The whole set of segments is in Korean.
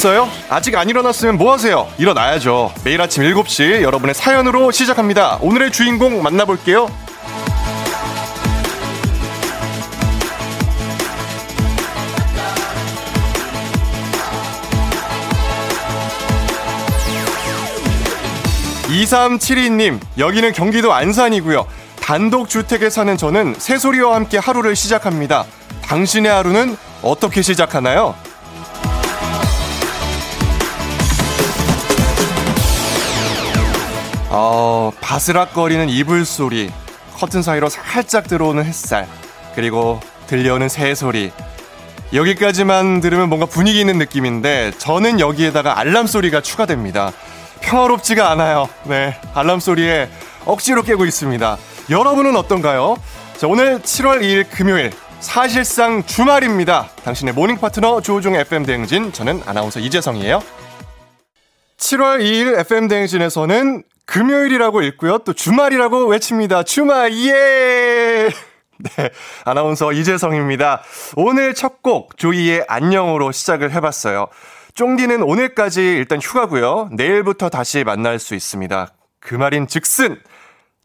일어났어요? 아직 안 일어났으면 뭐 하세요? 일어나야죠. 매일 아침 7시 여러분의 사연으로 시작합니다. 오늘의 주인공 만나볼게요. (2372님) 여기는 경기도 안산이고요 단독 주택에 사는 저는 새소리와 함께 하루를 시작합니다 당신의 하루는 어떻게 시작하나요? 어, 바스락거리는 이불 소리, 커튼 사이로 살짝 들어오는 햇살, 그리고 들려오는 새 소리. 여기까지만 들으면 뭔가 분위기 있는 느낌인데 저는 여기에다가 알람 소리가 추가됩니다. 평화롭지가 않아요. 네, 알람 소리에 억지로 깨고 있습니다. 여러분은 어떤가요? 자, 오늘 7월 2일 금요일 사실상 주말입니다. 당신의 모닝 파트너 조우종 FM 대행진 저는 아나운서 이재성이에요. 7월 2일 FM 대행진에서는 금요일이라고 읽고요. 또 주말이라고 외칩니다. 주말, 예! 네. 아나운서 이재성입니다. 오늘 첫 곡, 조이의 안녕으로 시작을 해봤어요. 쫑디는 오늘까지 일단 휴가고요. 내일부터 다시 만날 수 있습니다. 그 말인 즉슨,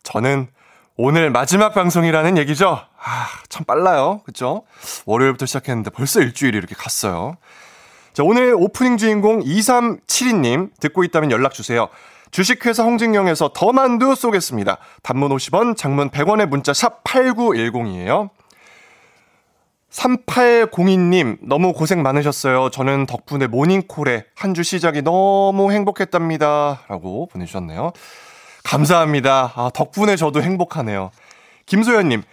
저는 오늘 마지막 방송이라는 얘기죠. 아, 참 빨라요. 그쵸? 월요일부터 시작했는데 벌써 일주일이 이렇게 갔어요. 자, 오늘 오프닝 주인공 2372님 듣고 있다면 연락 주세요. 주식회사 홍진경에서 더 만두 쏘겠습니다. 단문 50원, 장문 100원의 문자 샵 8910이에요. 3802님, 너무 고생 많으셨어요. 저는 덕분에 모닝콜에 한 주 시작이 너무 행복했답니다. 라고 보내주셨네요. 감사합니다. 아, 덕분에 저도 행복하네요. 김소연님,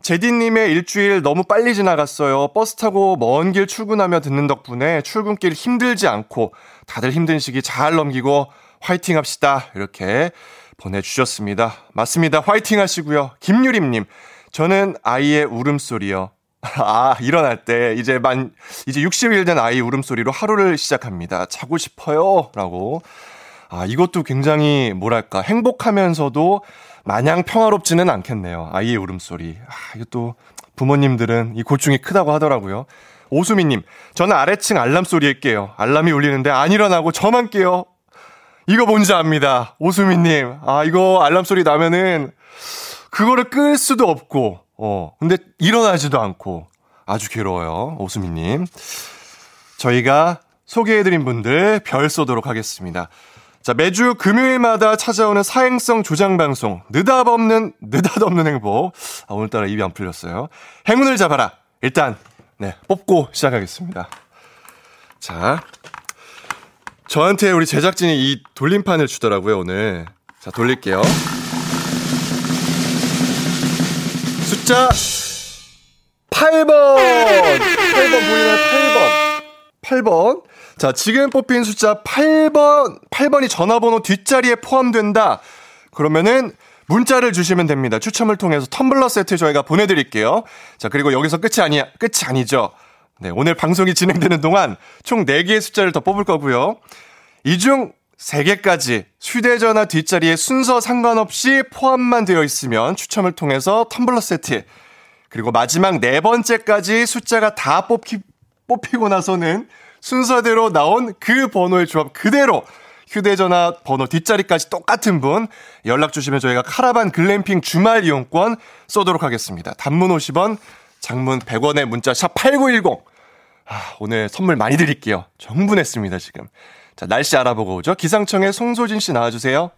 제디님의 일주일 너무 빨리 지나갔어요. 버스 타고 먼 길 출근하며 듣는 덕분에 출근길 힘들지 않고 다들 힘든 시기 잘 넘기고 화이팅 합시다. 이렇게 보내주셨습니다. 맞습니다. 화이팅 하시고요. 김유림님, 저는 아이의 울음소리요. 아, 일어날 때, 이제 만, 이제 60일 된 아이 울음소리로 하루를 시작합니다. 자고 싶어요. 라고. 아, 이것도 굉장히, 뭐랄까, 행복하면서도 마냥 평화롭지는 않겠네요. 아이의 울음소리. 아, 이것도 부모님들은 이 고충이 크다고 하더라고요. 오수미님, 저는 아래층 알람 소리에 깨요. 알람이 울리는데 안 일어나고 저만 깨요. 이거 뭔지 압니다. 오수미님. 아, 이거 알람 소리 나면은, 그거를 끌 수도 없고, 어, 근데 일어나지도 않고, 아주 괴로워요. 오수미님. 저희가 소개해드린 분들 별 쏘도록 하겠습니다. 자, 매주 금요일마다 찾아오는 사행성 조장방송, 느닷없는, 느닷없는 행복. 아, 오늘따라 입이 안 풀렸어요. 행운을 잡아라. 일단, 네, 뽑고 시작하겠습니다. 자, 저한테 우리 제작진이 이 돌림판을 주더라고요, 오늘. 자, 돌릴게요. 숫자 8번! 8번 보이나요? 8번. 8번. 자, 지금 뽑힌 숫자 8번, 8번이 전화번호 뒷자리에 포함된다. 그러면은 문자를 주시면 됩니다. 추첨을 통해서 텀블러 세트 저희가 보내드릴게요. 자, 그리고 여기서 끝이 아니야, 끝이 아니죠. 네, 오늘 방송이 진행되는 동안 총 4개의 숫자를 더 뽑을 거고요. 이 중 3개까지 휴대전화 뒷자리에 순서 상관없이 포함만 되어 있으면 추첨을 통해서 텀블러 세트. 그리고 마지막 네 번째까지 숫자가 다 뽑히, 뽑히고 나서는 순서대로 나온 그 번호의 조합 그대로 휴대전화 번호 뒷자리까지 똑같은 분 연락 주시면 저희가 카라반 글램핑 주말 이용권 쏘도록 하겠습니다. 단문 50원, 장문 100원의 문자 샵 8910. 아, 오늘 선물 많이 드릴게요. 정분했습니다, 지금. 자, 날씨 알아보고 오죠. 기상청의 송소진 씨 나와주세요.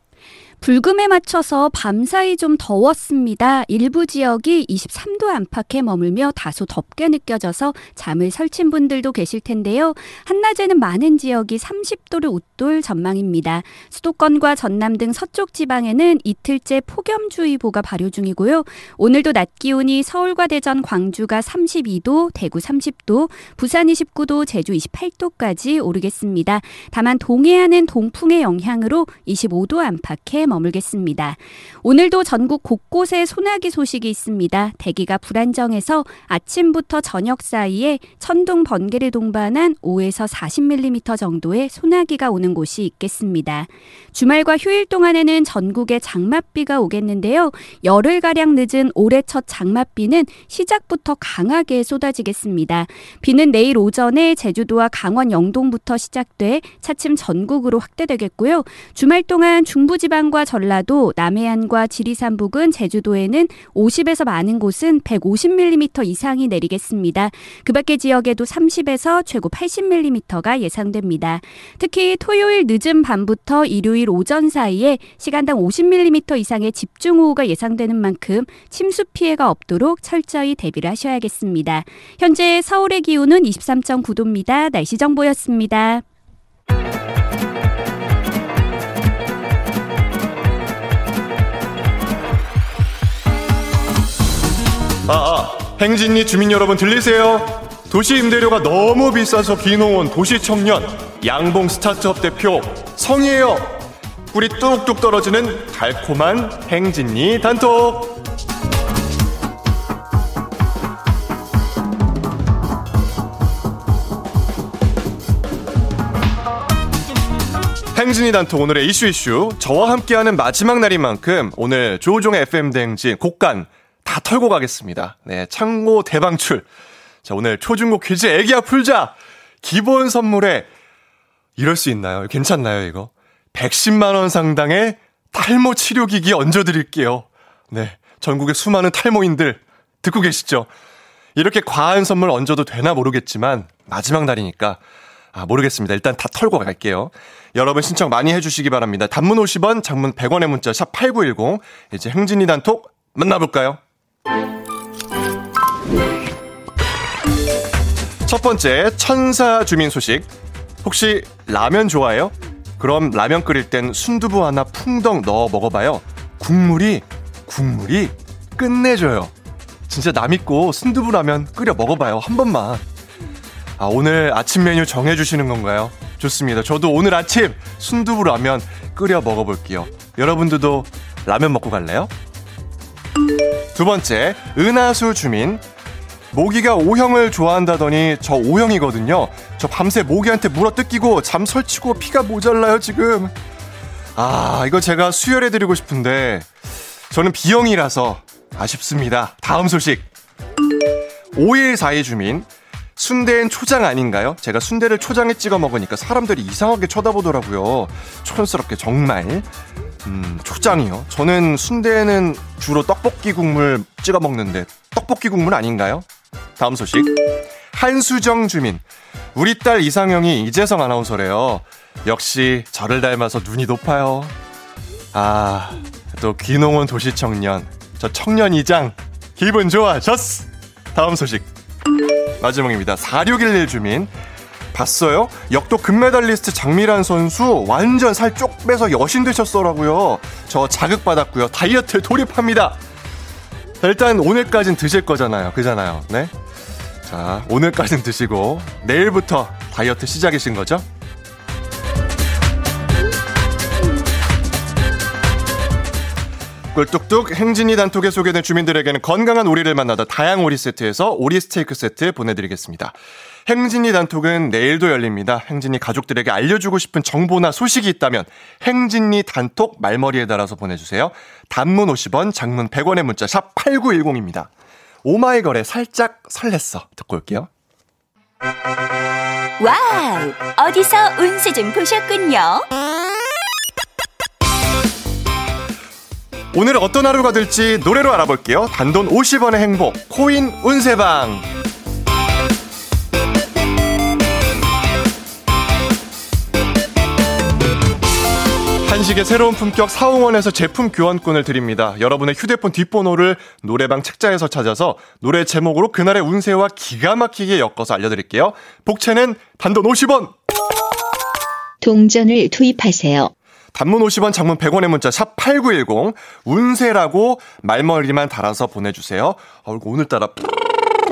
불금에 맞춰서 밤사이 좀 더웠습니다. 일부 지역이 23도 안팎에 머물며 다소 덥게 느껴져서 잠을 설친 분들도 계실 텐데요. 한낮에는 많은 지역이 30도를 웃돌 전망입니다. 수도권과 전남 등 서쪽 지방에는 이틀째 폭염주의보가 발효 중이고요. 오늘도 낮 기온이 서울과 대전, 광주가 32도, 대구 30도, 부산 29도, 제주 28도까지 오르겠습니다. 다만 동해안은 동풍의 영향으로 25도 안팎에 머물겠습니다. 오늘도 전국 곳곳에 소나기 소식이 있습니다. 대기가 불안정해서 아침부터 저녁 사이에 천둥 번개를 동반한 5에서 40mm 정도의 소나기가 오는 곳이 있겠습니다. 주말과 휴일 동안에는 전국에 장맛비가 오겠는데요. 열흘가량 늦은 올해 첫 장맛비는 시작부터 강하게 쏟아지겠습니다. 비는 내일 오전에 제주도와 강원 영동부터 시작돼 차츰 전국으로 확대되겠고요. 주말 동안 중부지방과 전라도, 남해안과 지리산 부근, 제주도에는 50에서 많은 곳은 150mm 이상이 내리겠습니다. 그 밖의 지역에도 30에서 최고 80mm가 예상됩니다. 특히 토요일 늦은 밤부터 일요일 오전 사이에 시간당 50mm 이상의 집중호우가 예상되는 만큼 침수 피해가 없도록 철저히 대비를 하셔야겠습니다. 현재 서울의 기온은 23.9도입니다. 날씨 정보였습니다. 아, 아, 행진리 주민 여러분 들리세요? 도시 임대료가 너무 비싸서 귀농온 도시 청년 양봉 스타트업 대표 성이에요. 꿀이 뚝뚝 떨어지는 달콤한 행진리 단톡. 행진이 단톡 오늘의 이슈 이슈 저와 함께하는 마지막 날인 만큼 오늘 조종의 FM 대행진 곡간 다 털고 가겠습니다. 네, 창고 대방출. 자, 오늘 초중고 퀴즈 애기야 풀자. 기본 선물에 이럴 수 있나요? 괜찮나요, 이거? 110만원 상당의 탈모 치료기기 얹어드릴게요. 네. 전국의 수많은 탈모인들 듣고 계시죠? 이렇게 과한 선물 얹어도 되나 모르겠지만 마지막 날이니까 아, 모르겠습니다. 일단 다 털고 갈게요. 여러분 신청 많이 해주시기 바랍니다. 단문 50원, 장문 100원의 문자 샵 8910 이제 행진이 단톡 만나볼까요? 첫 번째 천사 주민 소식. 혹시 라면 좋아해요? 그럼 라면 끓일 땐 순두부 하나 풍덩 넣어 먹어봐요. 국물이 국물이 끝내줘요. 진짜 남 있고 순두부 라면 끓여 먹어봐요. 한 번만. 아, 오늘 아침 메뉴 정해주시는 건가요? 좋습니다. 저도 오늘 아침 순두부 라면 끓여 먹어볼게요. 여러분들도 라면 먹고 갈래요? 두 번째, 은하수 주민. 모기가 O형을 좋아한다더니 저 O형이거든요. 저 밤새 모기한테 물어 뜯기고 잠 설치고 피가 모자라요, 지금. 아, 이거 제가 수혈해드리고 싶은데, 저는 B형이라서 아쉽습니다. 다음 소식. 5142 주민. 순대엔 초장 아닌가요? 제가 순대를 초장에 찍어 먹으니까 사람들이 이상하게 쳐다보더라고요. 촌스럽게 정말. 음, 초장이요? 저는 순대는 주로 떡볶이 국물 찍어 먹는데 떡볶이 국물 아닌가요? 다음 소식. 한수정 주민. 우리 딸 이상형이 이재성 아나운서래요. 역시 저를 닮아서 눈이 높아요. 아, 또 귀농원 도시 청년. 저 청년 이장. 기분 좋아졌어. 다음 소식. 마지막입니다. 4611 주민. 봤어요? 역도 금메달리스트 장미란 선수 완전 살 쪽 빼서 여신 되셨더라고요. 저 자극받았고요. 다이어트에 돌입합니다. 자, 일단 오늘까진 드실 거잖아요. 그잖아요. 네? 자, 오늘까진 드시고 내일부터 다이어트 시작이신 거죠? 꿀뚝뚝 행진이 단톡에 소개된 주민들에게는 건강한 오리를 만나다 다양 오리 세트에서 오리 스테이크 세트 보내드리겠습니다. 행진이 단톡은 내일도 열립니다. 행진이 가족들에게 알려주고 싶은 정보나 소식이 있다면 행진이 단톡 말머리에 달아서 보내주세요. 단문 50원, 장문 100원의 문자 샵 8910입니다. 오마이걸에 살짝 설렜어. 듣고 올게요. Wow! 어디서 운세 좀 보셨군요. 오늘 어떤 하루가 될지 노래로 알아볼게요. 단돈 50원의 행복, 코인 운세방. 한식의 새로운 품격 사홍원에서 제품 교환권을 드립니다. 여러분의 휴대폰 뒷번호를 노래방 책자에서 찾아서 노래 제목으로 그날의 운세와 기가 막히게 엮어서 알려드릴게요. 복채는 단돈 50원! 동전을 투입하세요. 단문 50원, 장문 100원의 문자 샵 8910 운세라고 말머리만 달아서 보내주세요. 어, 오늘따라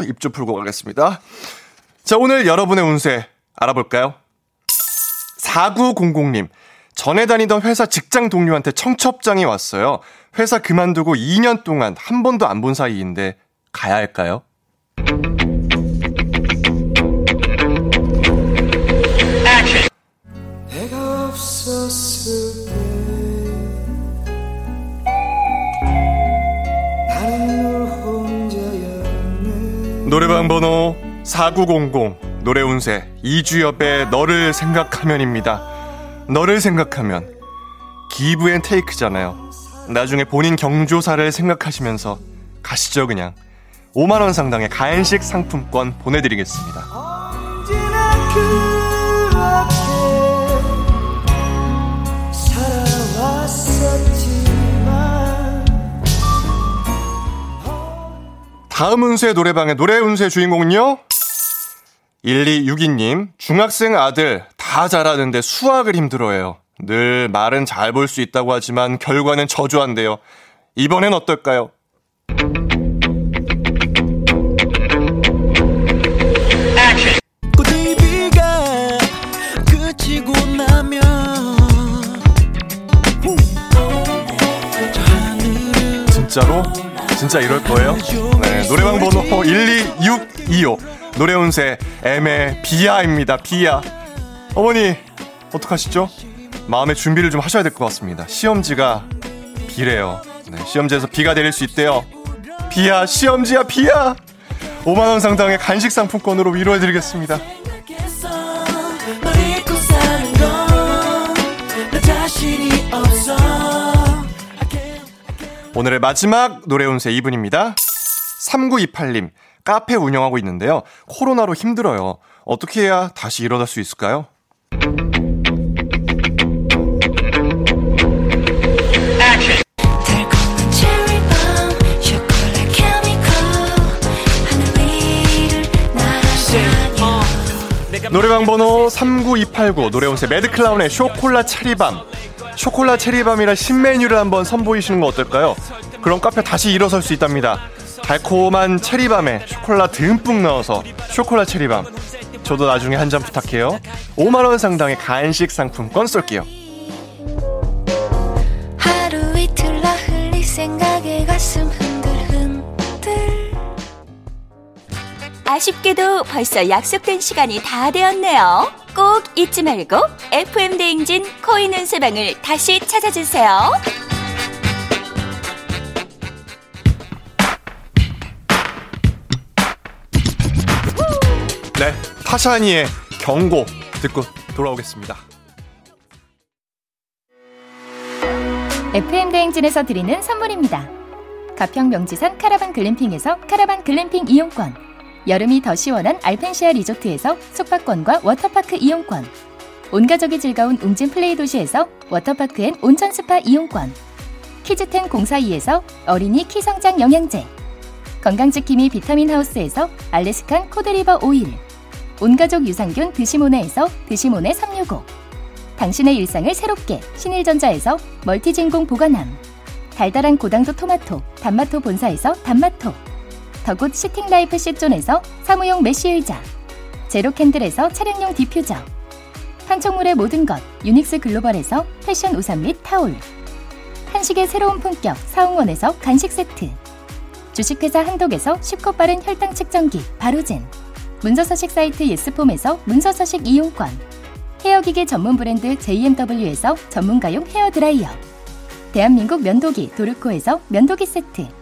입좀 풀고 가겠습니다. 자, 오늘 여러분의 운세 알아볼까요? 4900님. 전에 다니던 회사 직장 동료한테 청첩장이 왔어요. 회사 그만두고 2년 동안 한 번도 안 본 사이인데 가야 할까요? 노래방 번호 4900 노래운세 이주엽의 너를 생각하면입니다. 너를 생각하면 give and take잖아요. 나중에 본인 경조사를 생각하시면서 가시죠 그냥 5만 원 상당의 간식 상품권 보내드리겠습니다. 다음 운세 노래방의 노래 운세 주인공은요? 1262님, 중학생 아들 다 잘하는데 수학을 힘들어해요. 늘 말은 잘 볼 수 있다고 하지만 결과는 저조한데요. 이번엔 어떨까요? 진짜로? 진짜 이럴 거예요? 네, 노래방 번호 12625 노래 운세 M의 비야입니다. 비야. 어머니 어떡하시죠? 마음의 준비를 좀 하셔야 될 것 같습니다. 시험지가 비래요. 네, 시험지에서 비가 내릴 수 있대요. 비야 시험지야 비야. 5만 원 상당의 간식 상품권으로 위로해 드리겠습니다. 오늘의 마지막 노래 운세 2분입니다. 3928님, 카페 운영하고 있는데요. 코로나로 힘들어요. 어떻게 해야 다시 일어날 수 있을까요? 노래방 번호 39289 노래운세 매드클라운의 쇼콜라 체리밤 쇼콜라 체리밤이라 신메뉴를 한번 선보이시는 거 어떨까요? 그럼 카페 다시 일어설 수 있답니다. 달콤한 체리밤에 쇼콜라 듬뿍 넣어서 쇼콜라 체리밤. 저도 나중에 한 잔 부탁해요. 5만 원 상당의 간식 상품권 쏠게요. 하루 이틀 나흘 생각에 가슴 흔들흔들 아쉽게도 벌써 약속된 시간이 다 되었네요. 꼭 잊지 말고 FM 대행진 코인 은세방을 다시 찾아주세요. 네, 파샤니의 광고 듣고 돌아오겠습니다. FM 대행진에서 드리는 선물입니다. 가평 명지산 카라반 글램핑에서 카라반 글램핑 이용권. 여름이 더 시원한 알펜시아 리조트에서 숙박권과 워터파크 이용권. 온 가족이 즐거운 웅진 플레이 도시에서 워터파크 and 온천 스파 이용권. 키즈텐 공사이에서 어린이 키성장 영양제. 건강지킴이 비타민 하우스에서 Alaskan cod liver oil. 온가족 유산균 드시모네에서 드시모네 365. 당신의 일상을 새롭게 신일전자에서 멀티진공 보관함. 달달한 고당도 토마토 단마토 본사에서 단마토. the good sitting life 시존에서 사무용 메쉬 의자 제로 캔들에서 차량용 디퓨저 판촉물의 모든 것 유닉스 글로벌에서 패션 우산 및 타올 한식의 새로운 품격 사홍원에서 간식 세트 주식회사 한독에서 쉽고 빠른 혈당 측정기 바로젠 문서서식 사이트 예스폼에서 문서서식 이용권 헤어기계 전문 브랜드 JMW에서 전문가용 헤어드라이어 대한민국 면도기 도르코에서 면도기 세트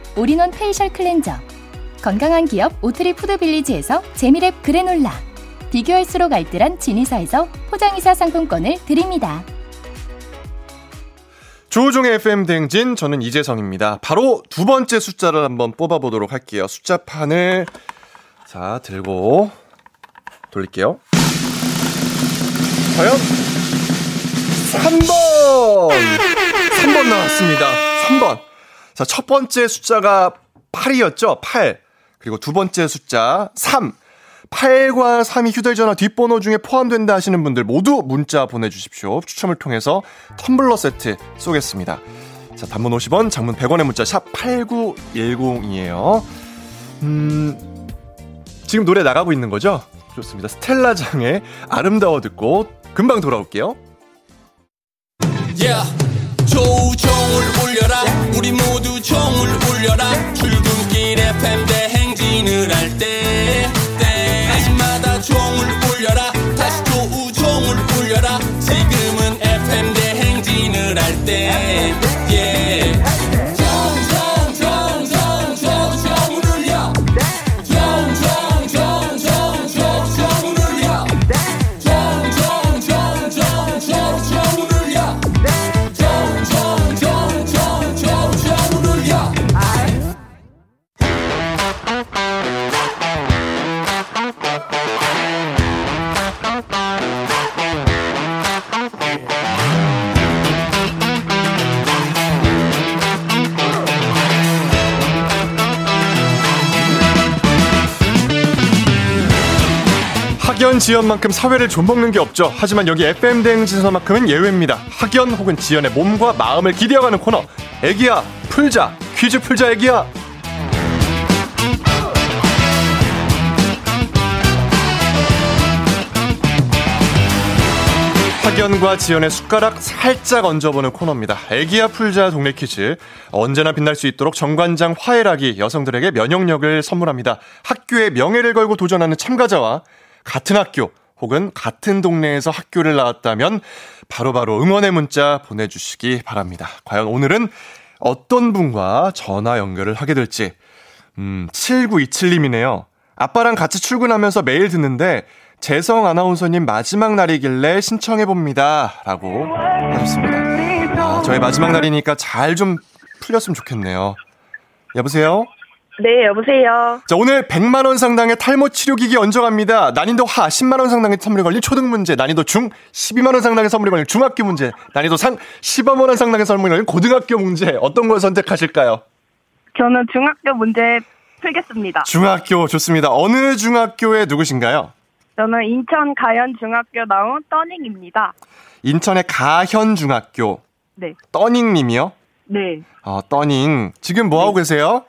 all-in-one facial 클렌저 건강한 기업 오트리 푸드빌리지에서 재미랩 그래놀라 비교할수록 알뜰한 진이사에서 포장이사 상품권을 드립니다. 조우종의 FM 대행진 저는 이재성입니다. 바로 두 번째 숫자를 한번 뽑아보도록 할게요. 숫자판을 자 들고 돌릴게요. 과연 3번! 3번 나왔습니다. 3번. 자, 첫 번째 숫자가 8이었죠? 8. 그리고 두 번째 숫자 3. 8과 3이 휴대전화 뒷번호 중에 포함된다 하시는 분들 모두 문자 보내주십시오. 추첨을 통해서 텀블러 세트 쏘겠습니다. 자, 단문 50원, 장문 100원의 문자 샵 8910이에요. 음, 지금 노래 나가고 있는 거죠? 좋습니다. 스텔라장의 아름다워 듣고 금방 돌아올게요. Yeah. 조종을 울려라. 우리 모두 종을 울려라. 출근길 FM 대행진을 할 때 때마다 종을 울려라 학연 지연만큼 사회를 좀먹는 게 없죠. 하지만 여기 FM 대행진에서만큼은 예외입니다. 학연 혹은 지연의 몸과 마음을 기대어가는 코너. 애기야 풀자 퀴즈 풀자 애기야. 학연과 지연의 숟가락 살짝 얹어보는 코너입니다. 애기야 풀자 동네 퀴즈. 언제나 빛날 수 있도록 정관장 화해락이 여성들에게 면역력을 선물합니다. 학교의 명예를 걸고 도전하는 참가자와 같은 학교 혹은 같은 동네에서 학교를 나왔다면 바로 바로 응원의 문자 보내주시기 바랍니다. 과연 오늘은 어떤 분과 전화 연결을 하게 될지. 음, 7927님이네요. 아빠랑 같이 출근하면서 매일 듣는데 재성 아나운서님 마지막 날이길래 신청해봅니다. 라고 하셨습니다. 아, 저의 마지막 날이니까 잘 좀 풀렸으면 좋겠네요. 여보세요? 네, 여보세요. 자, 오늘 100만 원 상당의 탈모 치료기기 얹어갑니다. 난이도 하 10만 원 상당의 선물이 걸린 초등 문제, 난이도 중 12만 원 상당의 선물이 걸린 중학교 문제, 난이도 상 15만원 상당의 선물이 걸린 고등학교 문제, 어떤 걸 선택하실까요? 저는 중학교 문제 풀겠습니다. 중학교 좋습니다. 어느 중학교에 누구신가요? 저는 인천 가연 중학교 나온 떠닝입니다. 인천의 가현 중학교. 네. 떠닝님이요? 네. 어, 떠닝. 지금 뭐 하고 계세요?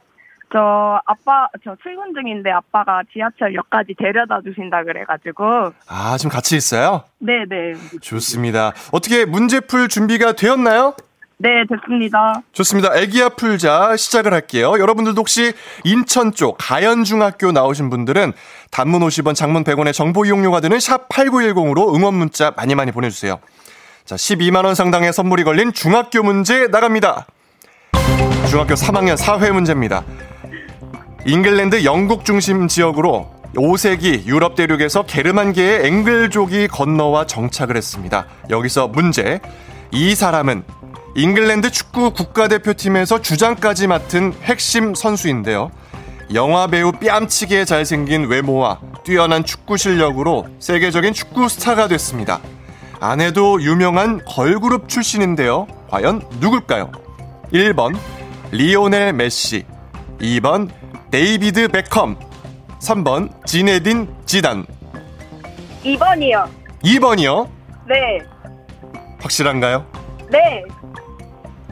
저 아빠 저 출근 중인데 아빠가 지하철역까지 데려다 주신다 그래가지고 아, 지금 같이 있어요? 네네 좋습니다. 어떻게 문제 풀 준비가 되었나요? 네 됐습니다. 좋습니다. 애기야 풀자 시작을 할게요. 여러분들도 혹시 인천 쪽 가연중학교 나오신 분들은 단문 50원, 장문 100원의 정보 이용료가 드는 샵 8910으로 응원 문자 많이 많이 보내주세요. 자, 12만원 상당의 선물이 걸린 중학교 문제 나갑니다. 중학교 3학년 사회 문제입니다. 잉글랜드 영국 중심 지역으로 5세기 유럽 대륙에서 게르만계의 앵글족이 건너와 정착을 했습니다. 여기서 문제. 이 사람은 잉글랜드 축구 국가대표팀에서 주장까지 맡은 핵심 선수인데요. 영화 배우 뺨치게 잘생긴 외모와 뛰어난 축구 실력으로 세계적인 축구 스타가 됐습니다. 아내도 유명한 걸그룹 출신인데요. 과연 누굴까요? 1번 리오넬 메시 2번 데이비드 베컴 3번 지네딘 지단 2번이요. 2번이요? 네. 확실한가요? 네.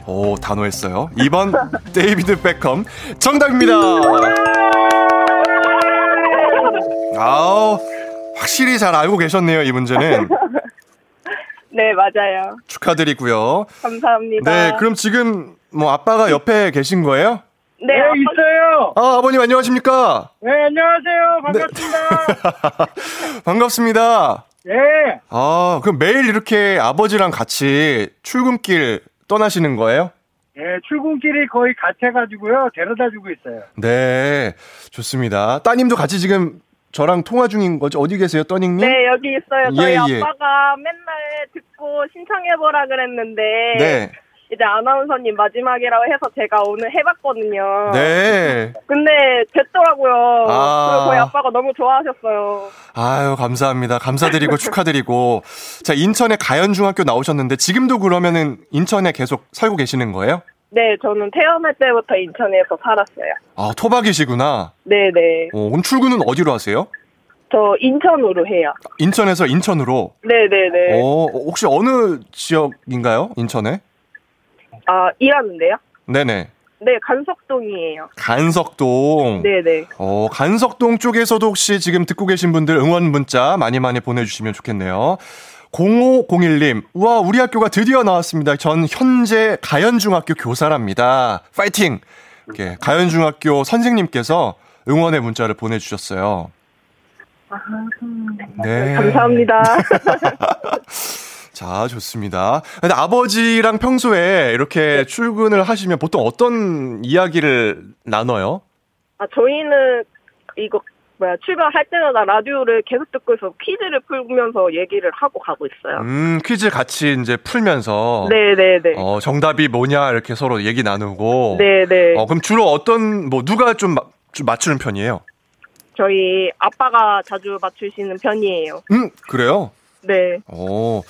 오 단호했어요 2번 데이비드 베컴 정답입니다 아우 확실히 잘 알고 계셨네요 이 문제는 네 맞아요. 축하드리고요 감사합니다. 네 그럼 지금 뭐 아빠가 옆에 계신 거예요? 네, 아빠- 있어요. 아 아버님 안녕하십니까 네, 안녕하세요. 반갑습니다. 반갑습니다 네. 아, 그럼 매일 이렇게 아버지랑 같이 출근길 떠나시는 거예요? 네, 출근길이 거의 같아가지고요. 데려다 주고 있어요. 네, 좋습니다. 따님도 같이 지금 저랑 통화 중인 거죠? 어디 계세요, 떠닝님? 네 여기 있어요. 저희 예, 예. 아빠가 맨날 듣고 신청해보라 그랬는데 네. 이제 아나운서님 마지막이라고 해서 제가 오늘 해봤거든요. 네. 근데 됐더라고요. 아. 저희 아빠가 너무 좋아하셨어요. 아유, 감사합니다. 감사드리고 축하드리고. 자, 인천에 가연중학교 나오셨는데 지금도 그러면은 인천에 계속 살고 계시는 거예요? 네, 저는 태어날 때부터 인천에서 살았어요. 아, 토박이시구나. 네네. 어, 오늘 출근은 어디로 하세요? 저 인천으로 해요. 인천에서 인천으로. 네네네. 어, 혹시 어느 지역인가요? 인천에? 아, 일하는데요? 네네. 네, 간석동이에요. 간석동. 네네. 어, 간석동 쪽에서도 혹시 지금 듣고 계신 분들 응원 문자 많이 많이 보내주시면 좋겠네요. 0501님, 우와, 우리 학교가 드디어 나왔습니다. 전 현재 가연중학교 교사랍니다. 파이팅! 이렇게 가연중학교 선생님께서 응원의 문자를 보내주셨어요. 네. 감사합니다. 자, 좋습니다. 근데 아버지랑 평소에 이렇게 출근을 하시면 보통 어떤 이야기를 나눠요? 아, 저희는 이거 뭐야 출근할 때마다 라디오를 계속 듣고 있어 퀴즈를 풀면서 얘기를 하고 가고 있어요. 음, 퀴즈 같이 이제 풀면서. 네네네. 어, 정답이 뭐냐, 이렇게 서로 얘기 나누고. 네네. 어, 그럼 주로 어떤, 뭐, 누가 좀, 마- 좀 맞추는 편이에요? 저희 아빠가 자주 맞추시는 편이에요. 음, 그래요? 네. 어.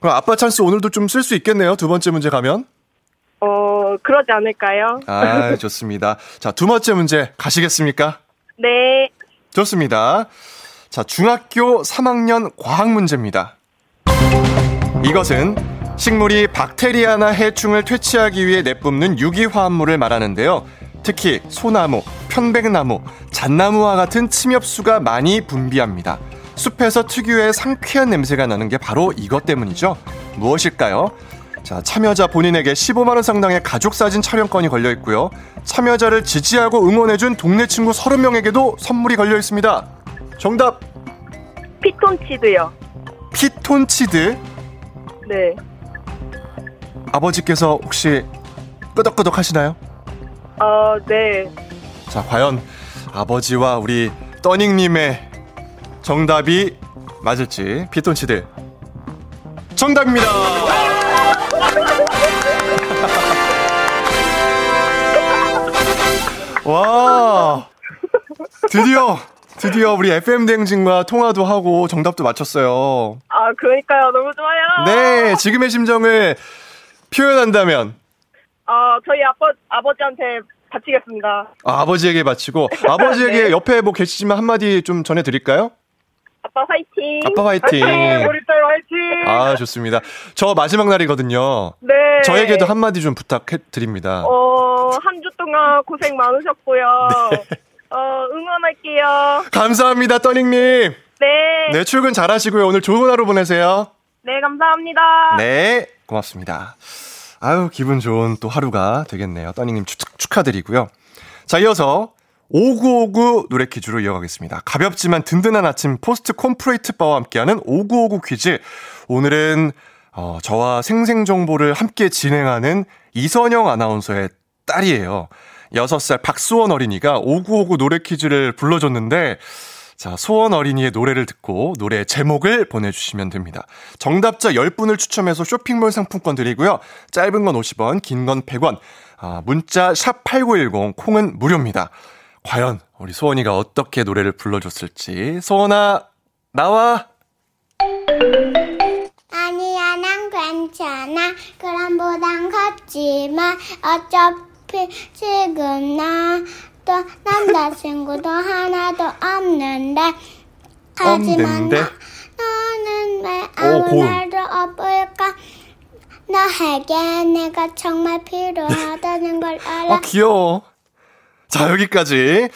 그럼 아빠 찬스 오늘도 좀 쓸 수 있겠네요. 두 번째 문제 가면. 어 그러지 않을까요? 아, 좋습니다. 자, 두 번째 문제 가시겠습니까? 네. 좋습니다. 자, 중학교 3학년 과학 문제입니다. 이것은 식물이 박테리아나 해충을 퇴치하기 위해 내뿜는 유기화합물을 말하는데요. 특히 소나무, 편백나무, 잣나무와 같은 침엽수가 많이 분비합니다. 숲에서 특유의 상쾌한 냄새가 나는 게 바로 이것 때문이죠. 무엇일까요? 자, 참여자 본인에게 15만원 상당의 가족사진 촬영권이 걸려 있고요. 참여자를 지지하고 응원해준 동네 친구 30명에게도 선물이 걸려 있습니다. 정답, 피톤치드요. 피톤치드. 네. 아버지께서 혹시 끄덕끄덕 하시나요? 어 네. 자, 과연 아버지와 우리 떠닝님의 정답이 맞을지. 피톤치드. 정답입니다! 와! 드디어, 드디어 우리 FM대행진과 통화도 하고 정답도 맞췄어요. 아 그러니까요. 너무 좋아요. 네, 지금의 심정을 표현한다면 아 저희 아버 아버지한테 바치겠습니다. 아, 아버지에게 바치고 아버지에게 네. 옆에 뭐 계시지만 한마디 좀 전해드릴까요? 아빠 화이팅. 아빠 화이팅. 우리 딸 화이팅! 아 좋습니다. 저 마지막 날이거든요. 네. 저에게도 한마디 좀 부탁해 드립니다. 어, 한 주 동안 고생 많으셨고요. 네. 어, 응원할게요. 감사합니다, 떠닝님. 네. 네. 네, 출근 잘하시고요. 오늘 좋은 하루 보내세요. 감사합니다. 네, 고맙습니다. 아유, 기분 좋은 또 하루가 되겠네요. 떠닝님 축, 축하드리고요. 자, 이어서 5959 노래 퀴즈로 이어가겠습니다. 가볍지만 든든한 아침 포스트 컴플리트 바와 함께하는 5959 퀴즈. 오늘은 어, 저와 생생정보를 함께 진행하는 이선영 아나운서의 딸이에요. 6살 박수원 어린이가 5959 노래 퀴즈를 불러줬는데 자, 소원 어린이의 노래를 듣고 노래 제목을 보내주시면 됩니다. 정답자 10분을 추첨해서 쇼핑몰 상품권 드리고요. 짧은 건 50원, 긴 건 100원. 아, 문자 샵 8910, 콩은 무료입니다. 과연 우리 소원이가 어떻게 노래를 불러줬을지. 소원아, 나와! 아니야 난 괜찮아 그럼 보단 컸지만 어차피 지금 나도 남자친구도 하나도 없는데 하지만 없는데? 나, 너는 왜 오, 아무. 말도 없을까 너에게 내가 정말 필요하다는 걸 알아 아, 귀여워. 자, 여기까지.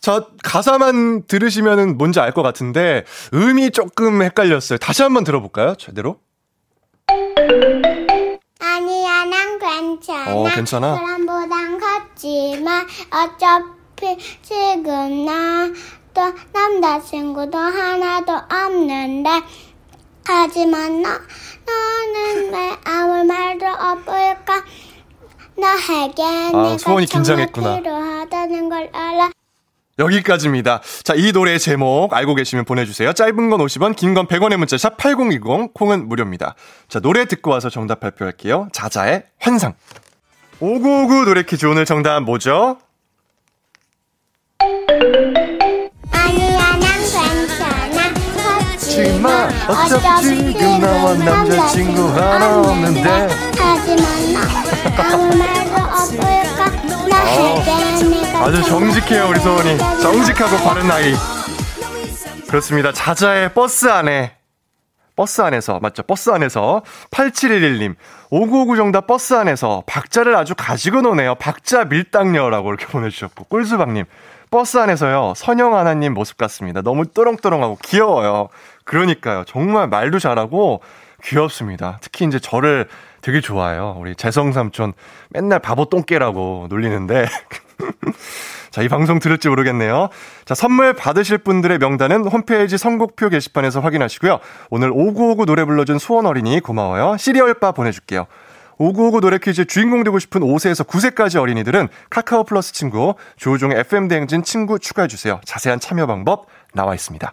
자, 가사만 들으시면 뭔지 알 것 같은데, 음이 조금 헷갈렸어요. 다시 한번 들어볼까요? 제대로? 아니야 난 괜찮아 어, 괜찮아? 그럼 보단 컸지만 어차피 지금 나도 남자친구도 하나도 없는데 하지만 너, 너는 왜 아무 말도 없을까 너에게 아, 소원이 긴장했구나. 필요하다는 걸 알아 여기까지입니다. 자, 이 노래 제목 알고 계시면 보내주세요. 짧은 건 50원, 긴 건 100원의 문자 샵 8020, 콩은 무료입니다. 자, 노래 듣고 와서 정답 발표할게요. 자자의! 환상. 5959 노래 퀴즈 오늘 정답 뭐죠? 아니야 난 괜찮아 하지만 어차피 지금 나와 남자친구 하나 없는데. 하지만 나 네가 아주 정직해요 우리 소원이. 정직하고 바른 아이. 그렇습니다. 자자의 버스 안에 버스 안에서 맞죠? 버스 안에서 8711님. 5959 정답 버스 안에서 박자를 아주 가지고 노네요. 박자 밀당녀라고 이렇게 보내주셨고 꿀수박님. 버스 안에서요 선영 하나님 모습 같습니다. 너무 또롱또롱하고 귀여워요. 그러니까요. 정말 말도 잘하고 귀엽습니다. 특히 이제 저를 되게 좋아해요 우리 재성 삼촌 맨날 바보 똥개라고 놀리는데 자, 이 방송 들을지 모르겠네요. 자, 선물 받으실 분들의 명단은 홈페이지 선곡표 게시판에서 확인하시고요. 오늘 5959 노래 불러준 소원 어린이 고마워요. 시리얼바 보내줄게요. 5959 노래 퀴즈 주인공 되고 싶은 5세에서 9세까지 어린이들은 카카오 플러스 친구, 조우종의 FM대행진 친구 추가해주세요. 자세한 참여 방법 나와 있습니다.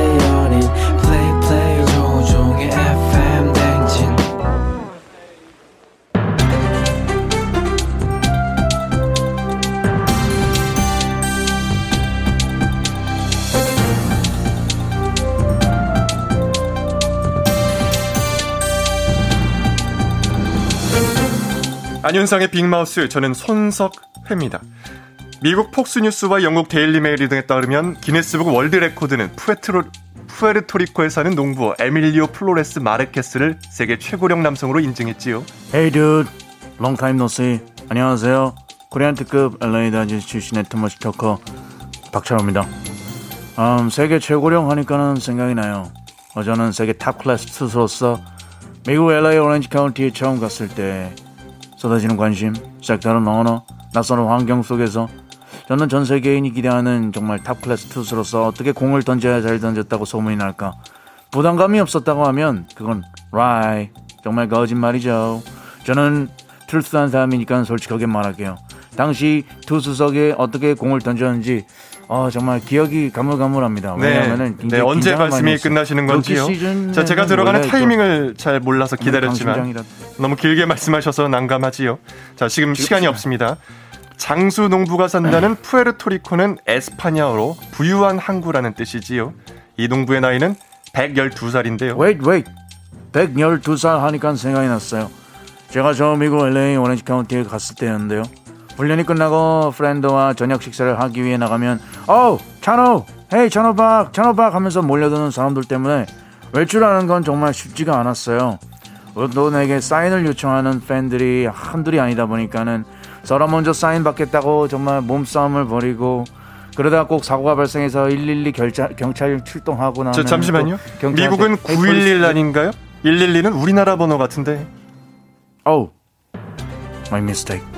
안윤상의 빅마우스, 저는 손석회입니다. 미국 폭스뉴스와 영국 데일리메일 등에 따르면 기네스북 world record는 푸에트로, 푸에르토리코에 사는 농부 에밀리오 플로레스 마르케스를 세계 최고령 남성으로 인증했지요. Hey dude, long time no see. 안녕하세요. 코리안 특급 LA 다저스 출신의 too much talker 박찬호입니다. 음, 세계 최고령 하니까는 생각이 나요. 어, 저는 세계 top class 투수로서 미국 LA 오렌지 카운티에 처음 갔을 때 쏟아지는 관심, 색다른 언어, 낯선 환경 속에서 저는 전 세계인이 기대하는 정말 top class 투수로서 어떻게 공을 던져야 잘 던졌다고 소문이 날까? 부담감이 없었다고 하면 그건 lie 정말 거짓말이죠. 저는 truth한 사람이니까 솔직하게 말할게요. 당시 투수석에 어떻게 공을 던졌는지 어, 정말 기억이 가물가물합니다. 왜냐하면은 네, 굉장히 언제 말씀이. 끝나시는 건지요? 자, 제가 들어가는 타이밍을 잘 몰라서 기다렸지만 강심장이라 너무 길게 말씀하셔서 난감하지요. 자, 지금 시간이 없습니다. 장수 농부가 산다는 푸에르토리코는 에스파냐어로 부유한 항구라는 뜻이지요. 이 농부의 나이는 112살인데요. wait wait 112살 하니까 생각이 났어요 제가 처음 미국 LA 오렌지 카운티에 갔을 때였는데요 훈련이 끝나고 friend와 저녁 식사를 하기 위해 나가면 어우 찬호 헤이 찬호박 찬호박 하면서 몰려드는 사람들 때문에 외출하는 건 정말 쉽지가 않았어요 내게 사인을 요청하는 팬들이 한둘이 아니다 보니까는 서로 먼저 사인 받겠다고 정말 몸싸움을 벌이고 그러다가 꼭 사고가 발생해서 112 결자, 경찰 출동하고 나면 저 잠시만요. 미국은 911 아닌가요? 112는 우리나라 번호 같은데. Oh, my mistake.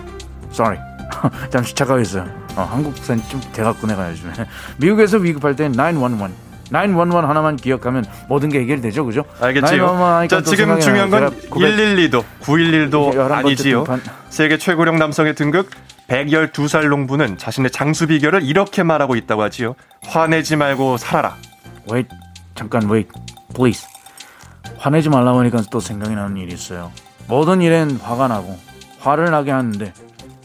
Sorry. 잠시 착각했어요. 어, 한국산 좀 돼갖고 내가 요즘에. 미국에서 위급할 땐 911. 911 하나만 기억하면 모든 게 해결되죠, 그죠? 911 알겠지요. 자, 또 지금 중요한 건 나요. 제가 고백- 112도, 911도 11번째 아니지요. 등판. 세계 최고령 남성의 등극 112살 농부는 자신의 장수 비결을 이렇게 말하고 있다고 하지요. 화내지 말고 살아라. Wait, 잠깐 wait, please. 화내지 말라고 하니까 또 생각이 나는 일이 있어요. 모든 일엔 화가 나고 화를 나게 하는데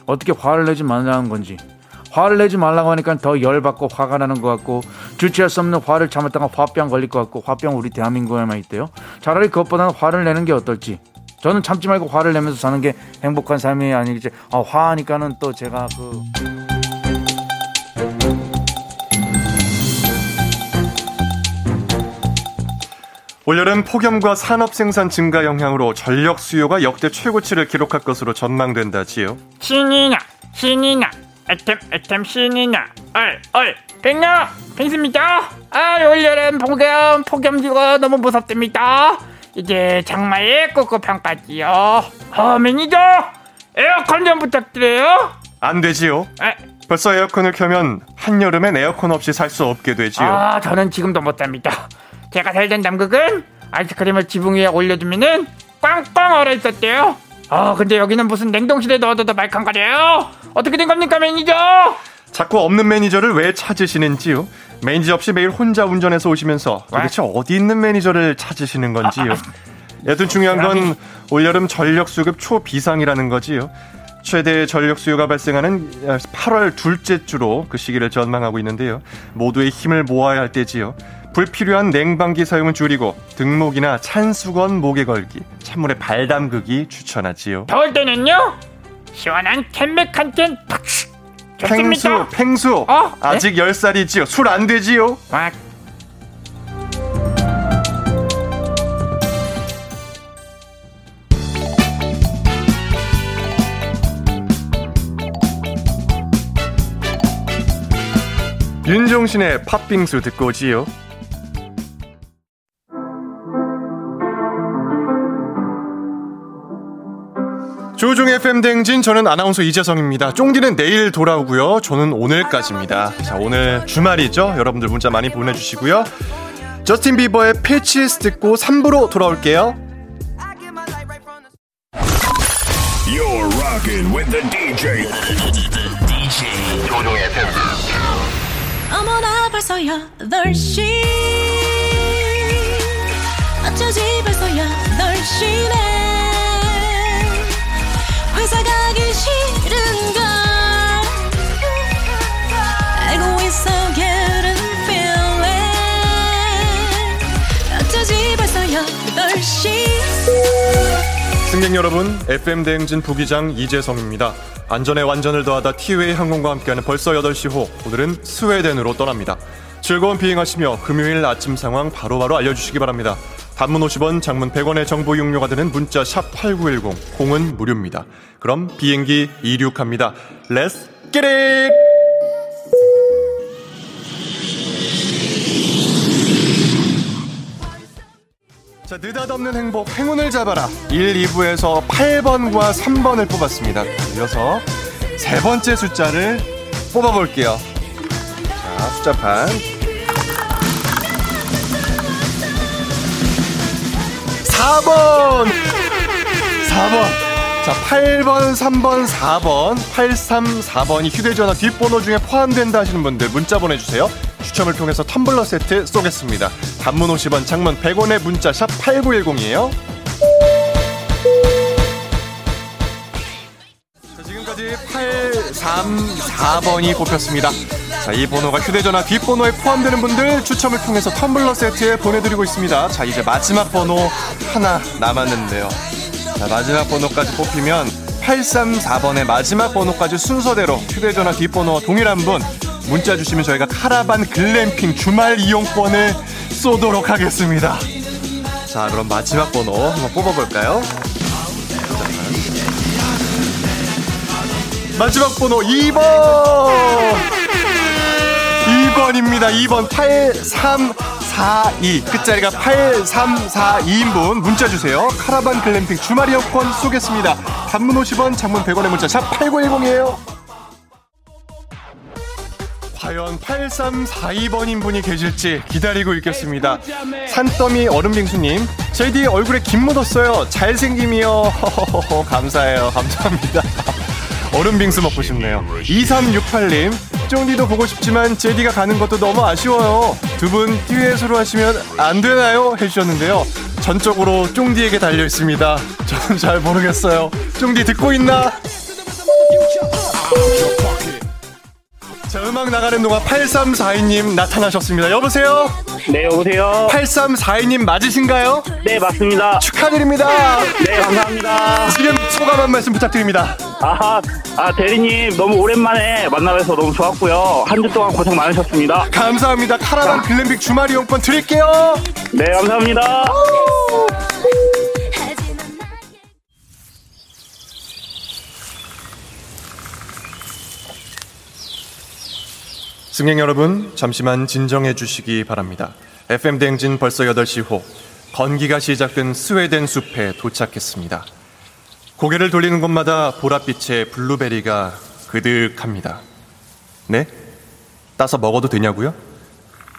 어떻게 화를 내지 말라는 건지 화를 내지 말라고 하니까 더 열받고 화가 나는 것 같고 주체할 수 없는 화를 참았다가 화병 걸릴 것 같고 화병 우리 대한민국에만 있대요. 차라리 그것보다는 화를 내는 게 어떨지. 저는 참지 말고 화를 내면서 사는 게 행복한 삶이 아니겠지. 아, 화하니까는 또 제가 그 올여름 폭염과 산업 생산 증가 영향으로 전력 수요가 역대 최고치를 기록할 것으로 전망된다지요. 신이나 신이나 애템 애템 신이나 얼얼 백나 뱅스입니다 아 올여름 폭염 폭염주가 너무 무섭답니다 이제 장마의 꿉꿉함까지요 어 매니저 에어컨 좀 부탁드려요 안 되지요. 아, 벌써 에어컨을 켜면 한여름엔 에어컨 없이 살 수 없게 되지요. 아, 저는 지금도 못 잡니다. 제가 살던 남극은 아이스크림을 지붕 위에 올려두면은 꽝꽝 얼어 있었대요. 아, 근데 여기는 무슨 냉동실에 넣어둬도 말캉거려요. 어떻게 된 겁니까, 매니저? 자꾸 없는 매니저를 왜 찾으시는지요? 매니저 없이 매일 혼자 운전해서 오시면서 도대체 어디 있는 매니저를 찾으시는 건지요? 여튼 중요한 건 올여름 전력 수급 초비상이라는 거지요. 최대 전력 수요가 발생하는 8월 둘째 주로 그 시기를 전망하고 있는데요. 모두의 힘을 모아야 할 때지요. 불필요한 냉방기 사용은 줄이고 등목이나 찬 수건 목에 걸기, 찬물에 발 담그기 추천하지요. 더울 때는요? 시원한 캔맥 한캔 팍! 팽수. 팽수. 어? 네? 아직 10살이지요. 술 안 되지요. 막 윤종신의 팥빙수 듣고 오지요. 조종 FM 댕진 저는 아나운서 이재성입니다. 쫑디는 내일 돌아오고요. 저는 오늘까지입니다. 자, 오늘 주말이죠. 여러분들 문자 많이 보내주시고요. 저스틴 비버의 패치스 듣고 3부로 돌아올게요. You're rocking with the DJ. DJ 조종 FM. 어머나 벌써 8시 어쩌지 벌써 8시네 승객 여러분, FM 대행진 부기장 이재성입니다. 안전에 완전을 더하다 티웨이 항공과 함께하는 벌써 8시 호. 오늘은 스웨덴으로 떠납니다. 즐거운 비행하시며 금요일 아침 상황 바로바로 알려주시기 바랍니다. 단문 50원, 장문 100원의 정보 용료가 드는 문자 샵 8910, 공은 무료입니다. 그럼 비행기 이륙합니다. Let's get it! 자, 느닷없는 행복, 행운을 잡아라. 1, 2부에서 8번과 3번을 뽑았습니다. 이어서 세 번째 숫자를 뽑아볼게요. 자, 숫자판. 4번! 4번! 자, 8번, 3번, 4번, 834번이 휴대전화 뒷번호 중에 포함된다 하시는 분들 문자 보내주세요. 추첨을 통해서 텀블러 세트 쏘겠습니다. 단문 50원, 장문 100원의 문자 샵 8910이에요. 자, 지금까지 834번이 뽑혔습니다. 자, 이 번호가 휴대전화 뒷번호에 포함되는 분들 추첨을 통해서 텀블러 세트에 보내드리고 있습니다. 자, 이제 마지막 번호 하나 남았는데요. 자, 마지막 번호까지 뽑히면 834번의 마지막 번호까지 순서대로 휴대전화 뒷번호와 동일한 분 문자 주시면 저희가 카라반 글램핑 주말 이용권을 쏘도록 하겠습니다. 자, 그럼 마지막 번호 한번 뽑아볼까요? 마지막 번호 2번! 2번입니다. 2번 8342. 끝자리가 8342인분 문자 주세요. 카라반 글램핑 주말 이용권 쏘겠습니다. 단문 50원, 장문 100원의 문자 샵 8910이에요. 과연 8342번인 분이 계실지 기다리고 있겠습니다. 산더미 얼음빙수님, JD 얼굴에 김 묻었어요. 잘생김이요. 감사해요. 감사합니다. 얼음 빙수 먹고 싶네요. 2368님, 쫑디도 보고 싶지만 제디가 가는 것도 너무 아쉬워요. 두 분 듀엣으로 하시면 안 되나요? 해주셨는데요. 전적으로 쫑디에게 달려 있습니다. 저는 잘 모르겠어요. 쫑디 듣고 있나? 자, 음악 나가는 동안 8342님 나타나셨습니다. 여보세요? 네, 여보세요? 8342님 맞으신가요? 네, 맞습니다. 축하드립니다. 네, 감사합니다. 지금 소감 한 말씀 부탁드립니다. 아, 아, 대리님, 너무 오랜만에 만나뵈서 너무 좋았고요. 한 주 동안 고생 많으셨습니다. 감사합니다. 카라반 글램픽 주말 이용권 드릴게요. 네, 감사합니다. 승객 여러분, 잠시만 진정해 주시기 바랍니다. FM 대행진 벌써 8시 호, 건기가 시작된 스웨덴 숲에 도착했습니다. 고개를 돌리는 곳마다 보랏빛의 블루베리가 그득합니다. 네? 따서 먹어도 되냐고요?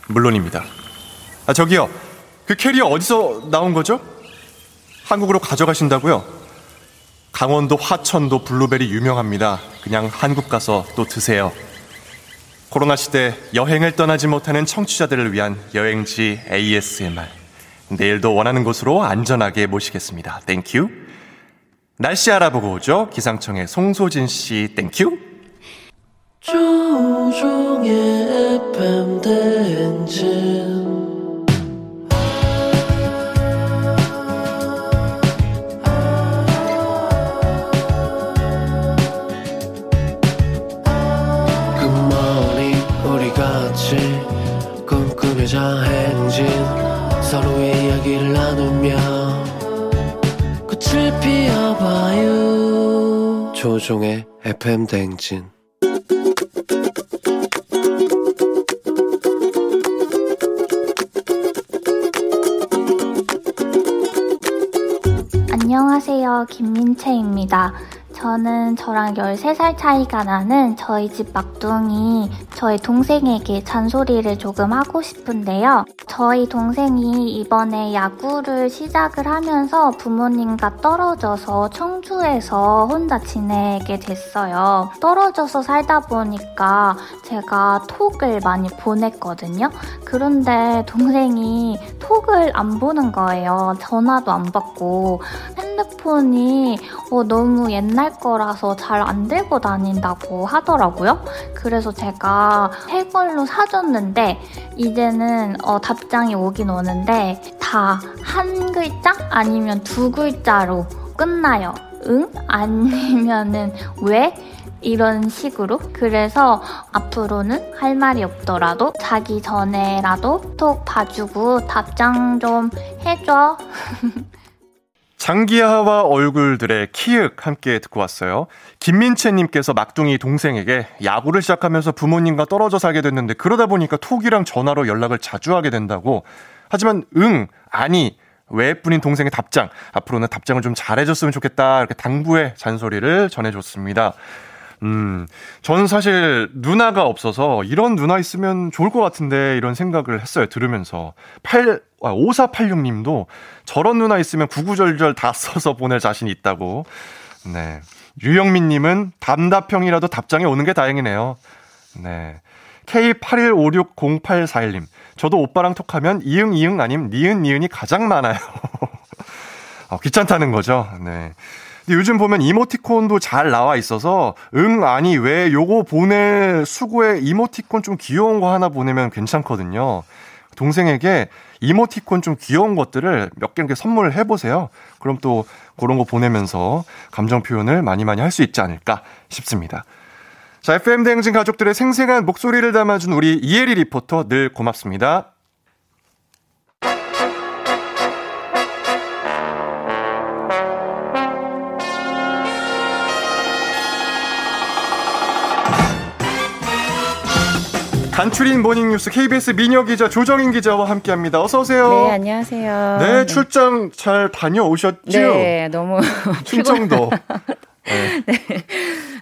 물론입니다. 아, 저기요. 그 캐리어 어디서 나온 거죠? 한국으로 가져가신다고요? 강원도 화천도 블루베리 유명합니다. 그냥 한국 가서 또 드세요. 코로나 시대 여행을 떠나지 못하는 청취자들을 위한 여행지 ASMR. 내일도 원하는 곳으로 안전하게 모시겠습니다. Thank you. 날씨 알아보고 오죠. 기상청의 송소진 씨, thank you. 같이 꿈꾸며자 꽃을 피워봐요 조종의 FM 대행진 안녕하세요. 김민채입니다. 저는 저랑 13살 차이가 나는 저희 집 막둥이 저희 동생에게 잔소리를 조금 하고 싶은데요. 저희 동생이 이번에 야구를 시작을 하면서 부모님과 떨어져서 청주에서 혼자 지내게 됐어요. 떨어져서 살다 보니까 제가 톡을 많이 보냈거든요. 그런데 동생이 톡을 안 보는 거예요. 전화도 안 받고 핸드폰이 어, 너무 옛날 거라서 잘 안 들고 다닌다고 하더라고요. 그래서 제가 새 걸로 사줬는데 이제는 어, 답장이 오긴 오는데 다 한 글자 아니면 두 글자로 끝나요. 응? 아니면은 왜? 이런 식으로. 그래서 앞으로는 할 말이 없더라도 자기 전에라도 톡 봐주고 답장 좀 해줘. 장기하와 얼굴들의 키읔 함께 듣고 왔어요. 김민채님께서 막둥이 동생에게 야구를 시작하면서 부모님과 떨어져 살게 됐는데 그러다 보니까 톡이랑 전화로 연락을 자주 하게 된다고. 하지만 응, 아니, 왜뿐인 동생의 답장. 앞으로는 답장을 좀 잘해줬으면 좋겠다. 이렇게 당부의 잔소리를 전해줬습니다. 음, 저는 사실 누나가 없어서 이런 누나 있으면 좋을 것 같은데 이런 생각을 했어요. 들으면서. 8, 아, 5486님도 저런 누나 있으면 구구절절 다 써서 보낼 자신이 있다고. 네. 유영민님은 담답형이라도 답장이 오는 게 다행이네요. 네. K81560841님. 저도 오빠랑 톡하면 이응 이응 아님 니은 니은이 가장 많아요. 어, 귀찮다는 거죠. 네. 근데 요즘 보면 이모티콘도 잘 나와 있어서 응 아니 왜 요거 보낼 수고에 이모티콘 좀 귀여운 거 하나 보내면 괜찮거든요. 동생에게 이모티콘 좀 귀여운 것들을 몇 개 이렇게 선물해 보세요. 그럼 또 그런 거 보내면서 감정 표현을 많이 많이 할 수 있지 않을까 싶습니다. 자, FM 대행진 가족들의 생생한 목소리를 담아준 우리 이혜리 리포터 늘 고맙습니다. 간추린 모닝뉴스 KBS 민혁 기자 조정인 기자와 함께합니다. 어서 오세요. 네, 안녕하세요. 네, 출장 잘 다녀오셨죠? 네, 너무 충청도. 네.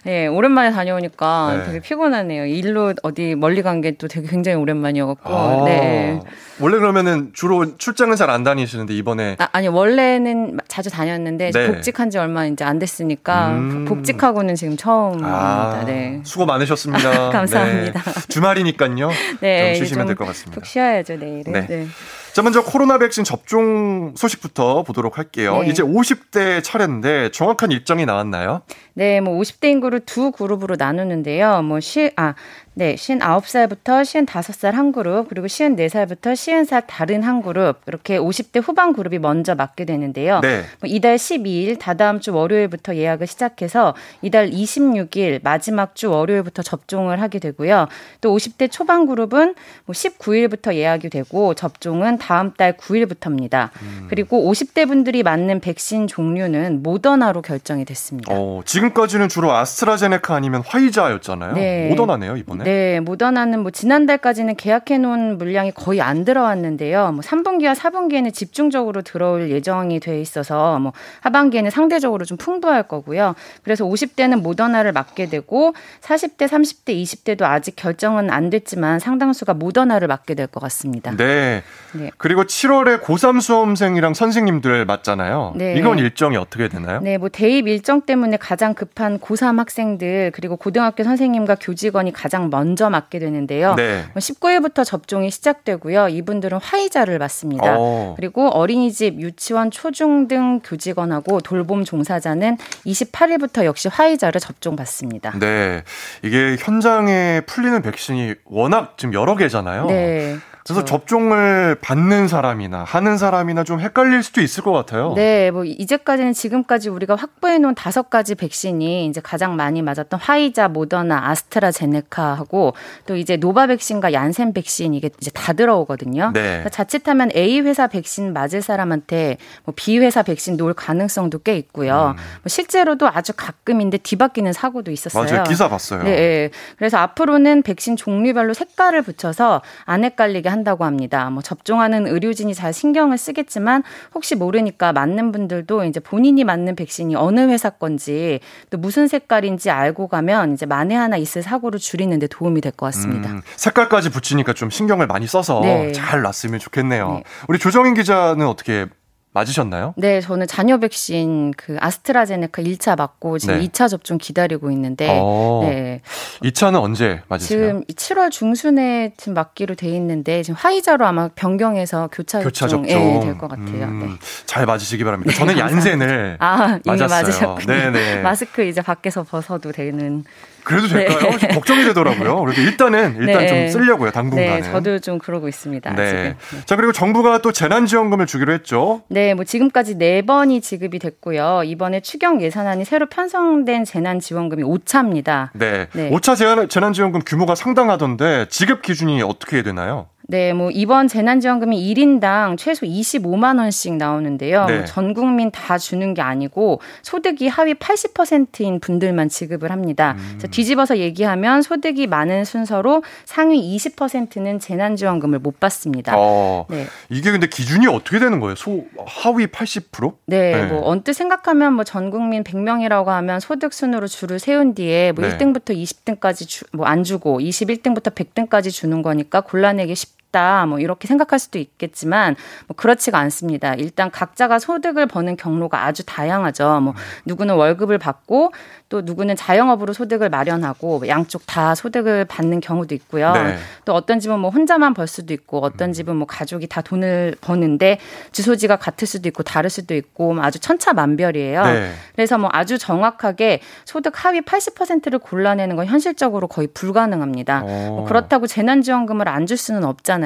네, 오랜만에 다녀오니까 네. 되게 피곤하네요. 일로 어디 멀리 간 게 또 되게 굉장히 오랜만이어갖고. 아, 네. 원래 그러면은 주로 출장은 잘 안 다니시는데 이번에 아, 아니 원래는 자주 다녔는데 네. 복직한 지 얼마 이제 안 됐으니까 음. 복직하고는 지금 처음입니다. 아, 네. 수고 많으셨습니다. 감사합니다. 네. 주말이니까요. 네, 좀 쉬시면 좀될것 같습니다. 푹 쉬어야죠 내일은. 네. 네. 자, 먼저 코로나 백신 접종 소식부터 보도록 할게요. 네. 이제 50대 차례인데 정확한 일정이 나왔나요? 네, 뭐 50대 인구를 두 그룹으로 나누는데요. 뭐 시, 아, 네, 59살부터 55살 한 그룹, 그리고 54살부터 50살 다른 한 그룹, 이렇게 50대 후반 그룹이 먼저 맞게 되는데요. 네. 뭐 이달 12일, 다다음 주 월요일부터 예약을 시작해서 이달 26일, 마지막 주 월요일부터 접종을 하게 되고요. 또 50대 초반 그룹은 뭐 19일부터 예약이 되고 접종은 다음 달 9일부터입니다. 그리고 50대 분들이 맞는 백신 종류는 모더나로 결정이 됐습니다. 어, 지금 까지는 주로 아스트라제네카 아니면 화이자였잖아요. 네. 모더나네요, 이번에. 네, 모더나는 뭐 지난달까지는 계약해 놓은 물량이 거의 안 들어왔는데요. 뭐 3분기와 4분기에는 집중적으로 들어올 예정이 돼 있어서 뭐 하반기에는 상대적으로 좀 풍부할 거고요. 그래서 50대는 모더나를 맞게 되고 40대, 30대, 20대도 아직 결정은 안 됐지만 상당수가 모더나를 맞게 될 것 같습니다. 네. 네. 그리고 7월에 고3 수험생이랑 선생님들 맞잖아요. 네. 이건 일정이 어떻게 되나요? 네, 뭐 대입 일정 때문에 가장 급한 고3 학생들 그리고 고등학교 선생님과 교직원이 가장 먼저 맞게 되는데요. 네. 19일부터 접종이 시작되고요. 이분들은 화이자를 맞습니다. 어. 그리고 어린이집, 유치원, 초중 등 교직원하고 돌봄 종사자는 28일부터 역시 화이자를 접종받습니다. 네. 이게 현장에 풀리는 백신이 워낙 지금 여러 개잖아요. 네. 그래서 접종을 받는 사람이나 하는 사람이나 좀 헷갈릴 수도 있을 것 같아요. 네, 뭐 이제까지는 지금까지 우리가 확보해 놓은 다섯 가지 백신이 이제 가장 많이 맞았던 화이자, 모더나, 아스트라제네카하고 또 이제 노바 백신과 얀센 백신 이게 이제 다 들어오거든요. 네. 그러니까 자칫하면 A 회사 백신 맞을 사람한테 뭐 B 회사 백신 놓을 가능성도 꽤 있고요. 뭐 실제로도 아주 가끔인데 뒤바뀌는 사고도 있었어요. 맞아요. 기사 봤어요. 네, 네. 그래서 앞으로는 백신 종류별로 색깔을 붙여서 안 헷갈리게 한 다고 합니다. 뭐 접종하는 의료진이 잘 신경을 쓰겠지만 혹시 모르니까 맞는 분들도 이제 본인이 맞는 백신이 어느 회사 건지 또 무슨 색깔인지 알고 가면 이제 만에 하나 있을 사고를 줄이는 데 도움이 될 것 같습니다. 음, 색깔까지 붙이니까 좀 신경을 많이 써서 네. 잘 났으면 좋겠네요. 우리 조정인 기자는 어떻게 맞으셨나요? 네, 저는 자녀 백신 그 아스트라제네카 1차 맞고 지금 네. 2차 접종 기다리고 있는데 어, 네. 2차는 언제 맞으세요? 지금 7월 중순에 지금 맞기로 돼 있는데 지금 화이자로 아마 변경해서 교차, 교차 접종 예, 될것 같아요. 음, 네. 잘 맞으시기 바랍니다. 저는 네, 얀센을 아, 이미 맞았어요. 맞으셨군요. 네네. 마스크 이제 밖에서 벗어도 되는. 그래도 될까요? 네. 좀 걱정이 되더라고요. 그래도 일단은 일단 네. 좀 쓰려고요. 당분간은. 네, 저도 좀 그러고 있습니다. 네. 아직은. 자 그리고 정부가 또 재난지원금을 주기로 했죠. 네, 뭐 지금까지 네 번이 지급이 됐고요. 이번에 추경 예산안이 새로 편성된 재난지원금이 5차입니다. 네. 네. 5차 재난, 재난지원금 규모가 상당하던데 지급 기준이 어떻게 되나요? 네, 뭐 이번 재난지원금이 1인당 최소 25만 원씩 나오는데요. 네. 뭐전 국민 다 주는 게 아니고 소득이 하위 80%인 분들만 지급을 합니다. 음. 뒤집어서 얘기하면 소득이 많은 순서로 상위 20%는 재난지원금을 못 받습니다. 어, 네. 이게 근데 기준이 어떻게 되는 거예요? 소 하위 80%? 네, 뭐 언뜻 생각하면 뭐 전 국민 100명이라고 하면 소득 순으로 줄을 세운 뒤에 뭐 네. 1등부터 20등까지 뭐안 주고 21등부터 100등까지 주는 거니까 골라내기 쉽 다. 뭐 이렇게 생각할 수도 있겠지만 뭐 그렇지가 않습니다. 일단 각자가 소득을 버는 경로가 아주 다양하죠. 뭐 누구는 월급을 받고 또 누구는 자영업으로 소득을 마련하고 뭐 양쪽 다 소득을 받는 경우도 있고요. 네. 또 어떤 집은 뭐 혼자만 벌 수도 있고 어떤 집은 뭐 가족이 다 돈을 버는데 주소지가 같을 수도 있고 다를 수도 있고 뭐 아주 천차만별이에요. 네. 그래서 뭐 아주 정확하게 소득 하위 80%를 골라내는 건 현실적으로 거의 불가능합니다. 어. 뭐 그렇다고 재난지원금을 안 줄 수는 없잖아요.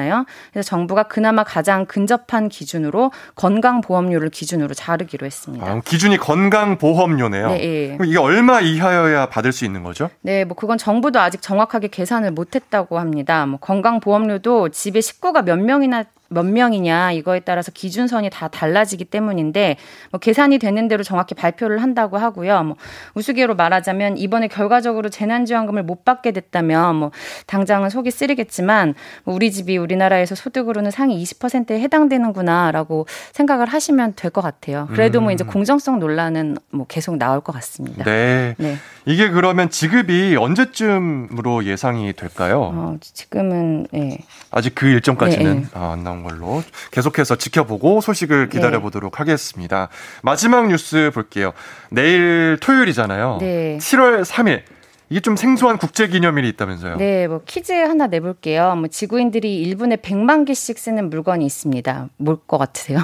그래서 정부가 그나마 가장 근접한 기준으로 건강보험료를 기준으로 자르기로 했습니다. 아, 기준이 건강보험료네요. 네, 예. 그럼 이게 얼마 이하여야 받을 수 있는 거죠? 네, 뭐 그건 정부도 아직 정확하게 계산을 못했다고 합니다. 뭐 건강보험료도 집에 식구가 몇 명이나 몇 명이냐 이거에 따라서 기준선이 다 달라지기 때문인데 뭐 계산이 되는 대로 정확히 발표를 한다고 하고요. 뭐 우스개로 말하자면 이번에 결과적으로 재난지원금을 못 받게 됐다면 뭐 당장은 속이 쓰리겠지만 뭐 우리 집이 우리나라에서 소득으로는 상위 20%에 해당되는구나라고 생각을 하시면 될 것 같아요. 그래도 뭐 음. 이제 공정성 논란은 뭐 계속 나올 것 같습니다. 네. 네. 이게 그러면 지급이 언제쯤으로 예상이 될까요? 어, 지금은 예. 아직 그 일정까지는 네, 네. 아, 안 나온 걸로 계속해서 지켜보고 소식을 기다려 보도록 하겠습니다. 마지막 뉴스 볼게요. 내일 토요일이잖아요. 네. 7월 3일. 이게 좀 생소한 국제 기념일이 있다면서요. 네, 뭐 퀴즈 하나 내볼게요. 뭐 지구인들이 1분에 100만 개씩 쓰는 물건이 있습니다. 뭘 것 같으세요?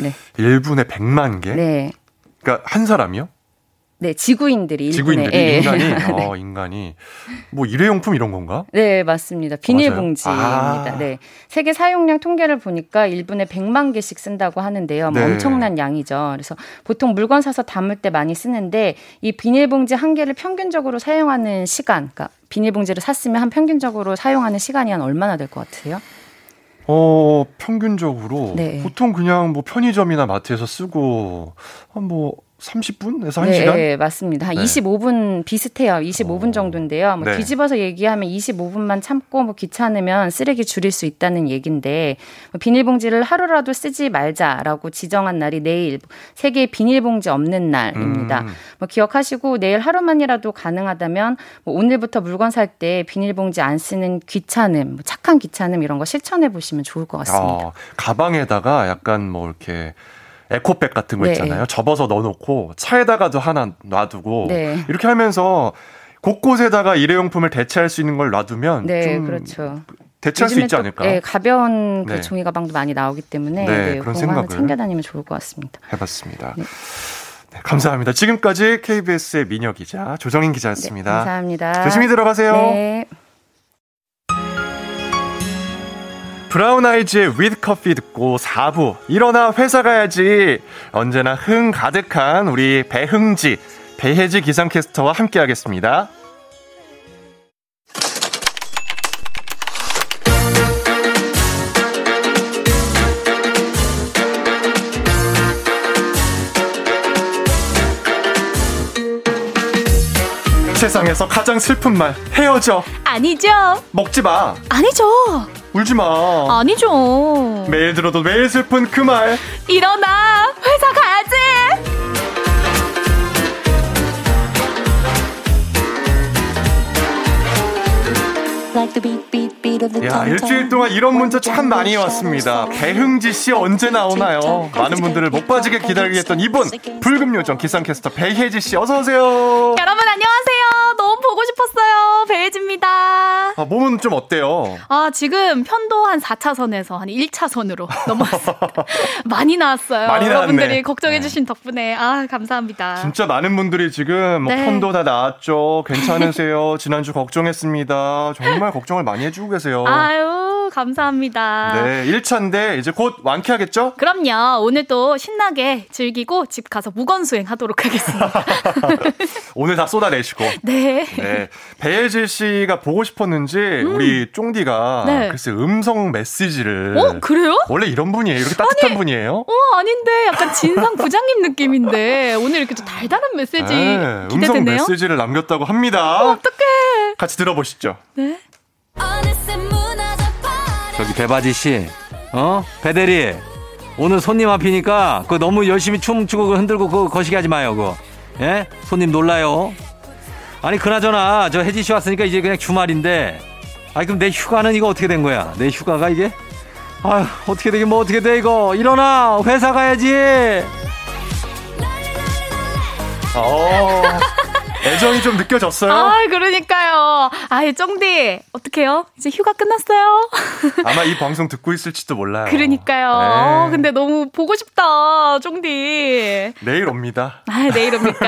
네. 1분에 100만 개? 네. 그러니까 한 사람이요? 네, 지구인들이 1분에. 지구인들이 예. 인간이 네. 어, 인간이 뭐 일회용품 이런 건가? 네, 맞습니다. 비닐봉지입니다. 아. 네. 세계 사용량 통계를 보니까 1분에 100만 개씩 쓴다고 하는데요. 뭐 네. 엄청난 양이죠. 그래서 보통 물건 사서 담을 때 많이 쓰는데 이 비닐봉지 한 개를 평균적으로 사용하는 시간, 그러니까 비닐봉지를 샀으면 한 평균적으로 사용하는 시간이 한 얼마나 될 것 같으세요? 어, 평균적으로 네. 보통 그냥 뭐 편의점이나 마트에서 쓰고 한뭐 30분에서 1시간? 네, 네, 맞습니다. 한 네. 25분 비슷해요. 25분 정도인데요. 뭐 네. 뒤집어서 얘기하면 25분만 참고 뭐 귀찮으면 쓰레기 줄일 수 있다는 얘긴데 뭐 비닐봉지를 하루라도 쓰지 말자라고 지정한 날이 내일 세계 비닐봉지 없는 날입니다. 음. 뭐 기억하시고 내일 하루만이라도 가능하다면 뭐 오늘부터 물건 살 때 비닐봉지 안 쓰는 귀찮음, 뭐 착한 귀찮음 이런 거 실천해 보시면 좋을 것 같습니다. 어, 가방에다가 약간 뭐 이렇게 에코백 같은 거 네. 있잖아요. 접어서 넣어놓고 차에다가도 하나 놔두고 네. 이렇게 하면서 곳곳에다가 일회용품을 대체할 수 있는 걸 놔두면 네, 좀 그렇죠. 대체할 수 있지 또, 않을까 예, 가벼운 그 네. 종이 가방도 많이 나오기 때문에 네, 네, 그런 생각을. 하나 챙겨 다니면 좋을 것 같습니다. 해봤습니다. 네, 감사합니다. 지금까지 KBS의 민혁 기자, 조정인 기자였습니다. 네, 감사합니다. 조심히 들어가세요. 브라운 아이즈의 with 커피 듣고 4부 일어나 회사 가야지 언제나 흥 가득한 우리 배흥지 배혜지 기상캐스터와 함께 하겠습니다. 세상에서 가장 슬픈 말 헤어져 아니죠. 먹지 마 아니죠. 울지 마 아니죠. 매일 들어도 매일 슬픈 그 말 일어나. 회사 가야지. 야, 일주일 동안 이런 문자 참 많이 왔습니다. 배흥지 씨 언제 나오나요? 많은 분들을 못 빠지게 기다리게 했던 이분, 불금요정 기상캐스터 배혜지 씨 어서 오세요. 여러분 안녕하세요. 보고 싶었어요. 배혜지입니다. 아, 몸은 좀 어때요? 아, 지금 편도 한 4차선에서 한 1차선으로 넘어왔습니다. 많이 나왔어요. 많이 여러분들이 나왔네. 걱정해주신 덕분에. 아, 감사합니다. 진짜 많은 분들이 지금 뭐 네. 편도 다 나았죠. 괜찮으세요? 지난주 걱정했습니다. 정말 걱정을 많이 해주고 계세요. 아유, 감사합니다. 네, 1차인데 이제 곧 완쾌하겠죠? 그럼요. 오늘도 신나게 즐기고 집 가서 무건수행 하도록 하겠습니다. 오늘 다 쏟아내시고. 네. 네. 배혜지 씨가 보고 싶었는지 우리 쫑디가 음. 네. 글쎄 음성 메시지를 어, 그래요? 원래 이런 분이에요. 이렇게 따뜻한 분이에요. 어, 아닌데. 약간 진상 부장님 느낌인데. 오늘 이렇게 또 달달한 메시지 네, 음성 기대되네요. 메시지를 남겼다고 합니다. 어떡해. 같이 들어보시죠. 네. 저기 배바지 씨, 어? 배대리, 오늘 손님 앞이니까 그 너무 열심히 춤추고 흔들고 그 거시기 하지 마요, 그거. 예? 손님 놀라요. 아니 그나저나 저 혜지 씨 왔으니까 이제 그냥 주말인데, 아니 그럼 내 휴가는 이거 어떻게 된 거야? 내 휴가가 이게? 아휴 어떻게 되긴 뭐 어떻게 돼 이거? 일어나 회사 가야지. 어, 애정이 좀 느껴졌어요. 아, 그러니까요. 아이, 쫑디. 어떡해요? 이제 휴가 끝났어요? 아마 이 방송 듣고 있을지도 몰라요. 그러니까요. 네. 어, 근데 너무 보고 싶다, 쫑디. 내일 옵니다. 아, 내일 옵니까?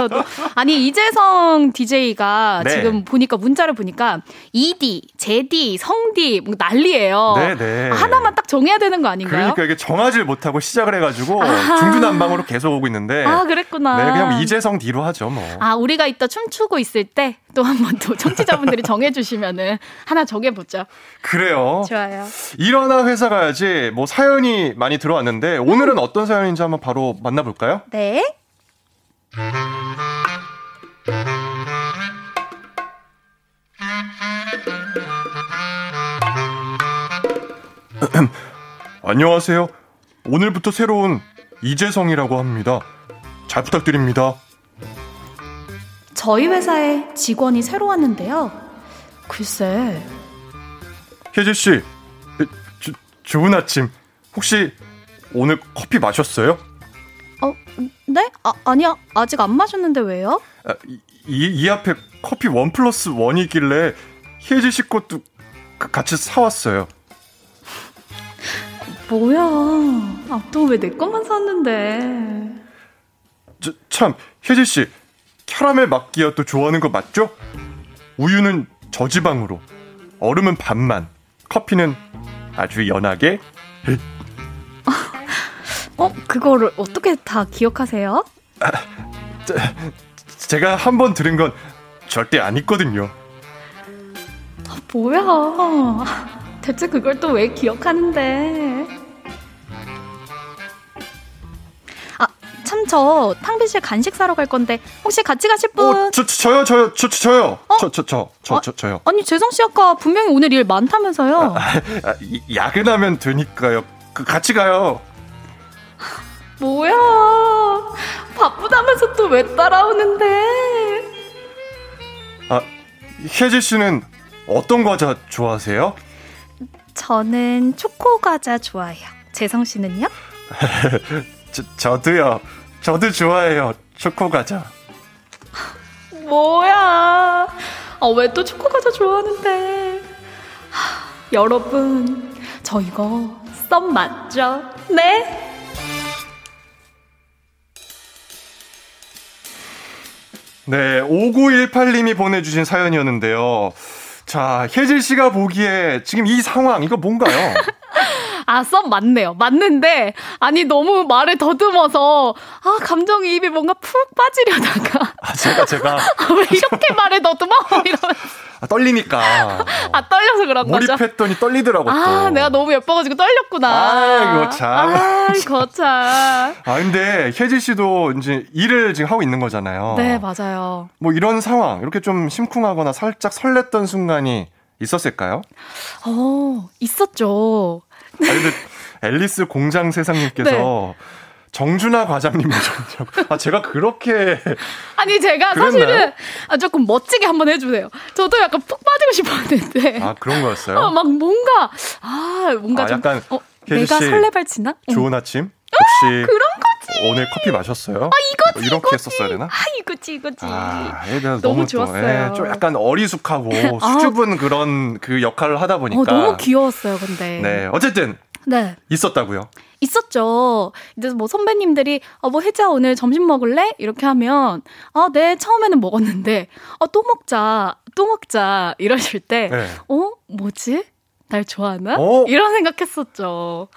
아유, 너- 아니, 이재성 DJ가 네. 지금 보니까, 문자를 보니까, ED, JD, 성디, 뭐 난리예요 네, 네. 하나만 딱 정해야 되는 거 아닌가요? 그러니까 이게 정하지 못하고 시작을 해가지고 아하. 중구난방으로 계속 오고 있는데. 아, 그랬구나. 네, 그냥 뭐 이재성 뒤로 하죠, 뭐. 아, 우리가 이따 춤추고 있을 때 또 한 번 또 청취자분들이 정해주시면은 하나 정해보죠. 그래요. 좋아요. 일어나 회사 가야지. 뭐 사연이 많이 들어왔는데 오늘은 어떤 사연인지 한번 바로 만나볼까요? 네. 안녕하세요. 오늘부터 새로운 이재성이라고 합니다. 잘 부탁드립니다. 저희 회사에 직원이 새로 왔는데요. 글쎄, 혜지 씨, 에, 주- 좋은 아침. 혹시 오늘 커피 마셨어요? 어, 네? 아, 아니야. 아직 안 마셨는데 왜요? 아, 이, 이, 이 앞에 커피 원 플러스 원이길래 혜지 씨 것도 그- 같이 사왔어요. 뭐야. 아, 또 왜 내 것만 샀는데. 저, 참, 혜지 씨, 캐러멜 마끼아또 좋아하는 거 맞죠? 우유는 저지방으로, 얼음은 반만, 커피는 아주 연하게. 어, 그거를 어떻게 다 기억하세요? 저, 제가 한 번 들은 건 절대 안 있거든요. 뭐야. 대체 그걸 또 왜 기억하는데? 참 저 탕비실 간식 사러 갈 건데 혹시 같이 가실 분? 어, 저, 저, 저요, 저요, 저, 저, 저요. 저, 저, 저, 저, 저, 저요. 아니 재성 씨 아까 분명히 오늘 일 많다면서요. 아, 이- 야근하면 되니까요. 그, 같이 가요. 뭐야? 바쁘다면서 또 왜 따라오는데? 아, 혜지 씨는 어떤 과자 좋아하세요? 저는 초코 과자 좋아해요. 재성 씨는요? 저, 저도요. 저도 좋아해요. 초코 과자. 뭐야? 아, 왜 또 초코 과자 좋아하는데? 하, 여러분, 저 이거 썸 맞죠? 네? 네, 5918님이 보내주신 사연이었는데요. 자, 혜질 씨가 보기에 지금 이 상황, 이거 뭔가요? 아, 썸 맞네요. 맞는데, 아니, 너무 말을 더듬어서, 아, 감정이입이 뭔가 푹 빠지려다가, 아, 제가, 제가, 아, 왜 이렇게 말을 더듬어? 이러면, 아, 떨리니까. 아, 떨려서 그런 거죠. 몰입했더니 떨리더라고. 또. 아, 내가 너무 예뻐가지고 떨렸구나. 아이고, 참. 아이, 거참. 아, 근데 혜질 씨도 이제 일을 지금 하고 있는 거잖아요. 네, 맞아요. 뭐 이런 상황, 이렇게 좀 심쿵하거나 살짝 설렜던 순간이 있었을까요? 어, 있었죠. 아, 근데 앨리스 공장 세상님께서 네. 정준하 과장님 모셨냐고. 아, 제가 그렇게. 아니, 제가 그랬나요? 사실은 아, 조금 멋지게 한번 해주세요. 저도 약간 푹 빠지고 싶었는데. 아, 그런 거였어요? 어, 막 뭔가, 아, 뭔가 아, 좀. 약간 어, 내가 씨 설레발치나? 어. 좋은 아침? 혹시 그런 거 지. 오늘 커피 마셨어요? 아, 이거지, 뭐 이렇게 했었어야 되나? 아, 이거지, 이거지. 아, 너무 너무, 좋았어요. 또, 예, 좀 약간 어리숙하고 아. 수줍은 그런 그 역할을 하다 보니까. 어, 너무 귀여웠어요, 근데. 네, 어쨌든 네. 있었다고요. 있었죠. 이제 뭐 선배님들이 어, 뭐 혜자 오늘 점심 먹을래? 이렇게 하면 아, 네 처음에는 먹었는데 어, 또 먹자, 또 먹자 이러실 때 네. 어, 뭐지? 날 좋아하나? 어? 이런 생각했었죠.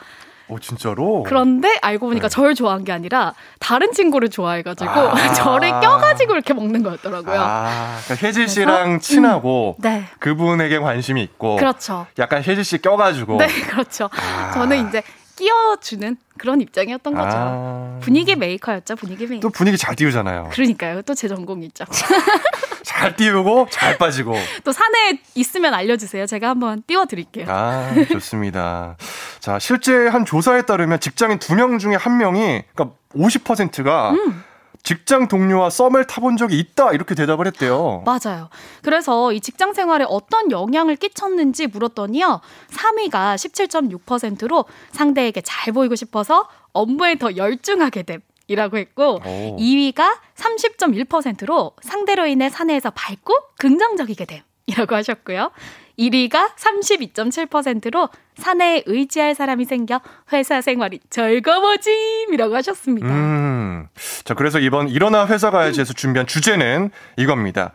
오, 진짜로? 그런데 알고 보니까 네. 저를 좋아한 게 아니라 다른 친구를 좋아해가지고 아. 저를 껴가지고 이렇게 먹는 거였더라고요. 아, 그러니까 혜지 씨랑 친하고 네. 그분에게 관심이 있고. 그렇죠. 약간 혜지 씨 껴가지고. 네, 그렇죠. 저는 이제 끼워주는 그런 입장이었던 거죠. 아. 분위기 메이커였죠, 분위기 메이커. 또 분위기 잘 띄우잖아요. 그러니까요. 또 제 전공이죠. 잘 띄우고 잘 빠지고. 또 산에 있으면 알려주세요. 제가 한번 띄워드릴게요. 아, 좋습니다. 자, 실제 한 조사에 따르면 직장인 두 명 중에 한 명이, 그러니까 50%가 음. 직장 동료와 썸을 타본 적이 있다 이렇게 대답을 했대요. 맞아요. 그래서 이 직장 생활에 어떤 영향을 끼쳤는지 물었더니요. 3위가 17.6%로 상대에게 잘 보이고 싶어서 업무에 더 열중하게 됨. 이라고 했고 오. 2위가 30.1%로 상대로 인해 사내에서 밝고 긍정적이게 됨. 이라고 하셨고요. 1위가 32.7%로 사내에 의지할 사람이 생겨 회사 생활이 즐거워짐이라고 하셨습니다. 음. 자, 그래서 이번 일어나 회사 가야지에서 준비한 주제는 이겁니다.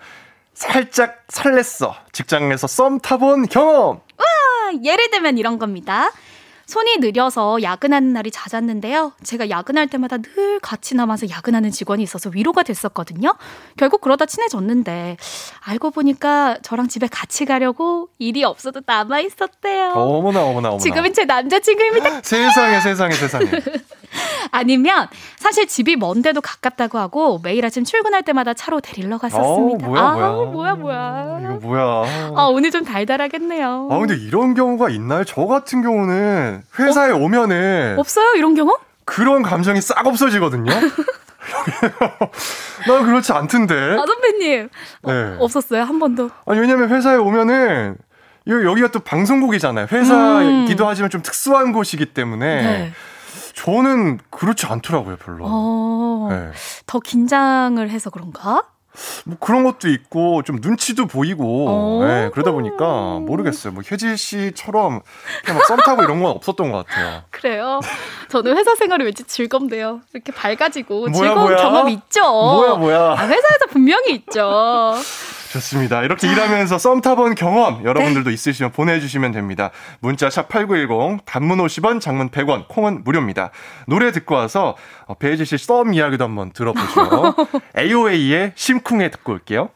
살짝 설렜어. 직장에서 썸 타본 경험. 와, 예를 들면 이런 겁니다. 손이 느려서 야근하는 날이 잦았는데요. 제가 야근할 때마다 늘 같이 남아서 야근하는 직원이 있어서 위로가 됐었거든요. 결국 그러다 친해졌는데 알고 보니까 저랑 집에 같이 가려고 일이 없어도 남아 있었대요. 어머나, 어머나, 어머나. 지금은 제 남자친구입니다. 세상에, 세상에, 세상에. 아니면 사실 집이 먼데도 가깝다고 하고 매일 아침 출근할 때마다 차로 데리러 갔었습니다. 어우, 뭐야, 아, 뭐야. 뭐야 뭐야. 이거 뭐야. 아, 오늘 좀 달달하겠네요. 아, 근데 이런 경우가 있나요? 저 같은 경우는 회사에 오면은 없어요? 이런 경우? 그런 감정이 싹 없어지거든요. 난 그렇지 않던데. 아, 선배님. 네. 없었어요? 한 번도? 아니 왜냐면 회사에 오면은 여- 여기가 또 방송국이잖아요. 회사이기도 음. 하지만 좀 특수한 곳이기 때문에 네. 저는 그렇지 않더라고요, 별로. 어, 네. 더 긴장을 해서 그런가? 뭐 그런 것도 있고 좀 눈치도 보이고 어. 네, 그러다 보니까 모르겠어요. 뭐 혜지 씨처럼 그냥 막썸 타고 이런 건 없었던 것 같아요. 그래요. 저는 회사 생활이 왠지 즐겁네요. 이렇게 밝아지고 뭐야, 즐거운 뭐야? 경험 있죠. 뭐야, 뭐야? 아, 회사에서 분명히 있죠. 좋습니다. 이렇게 일하면서 썸 타본 경험 여러분들도 있으시면 보내주시면 됩니다. 문자 샵 8910 단문 50원 장문 100원 콩은 무료입니다. 노래 듣고 와서 어, 배혜지 씨 썸 이야기도 한번 들어보죠. AOA의 심쿵에 듣고 올게요.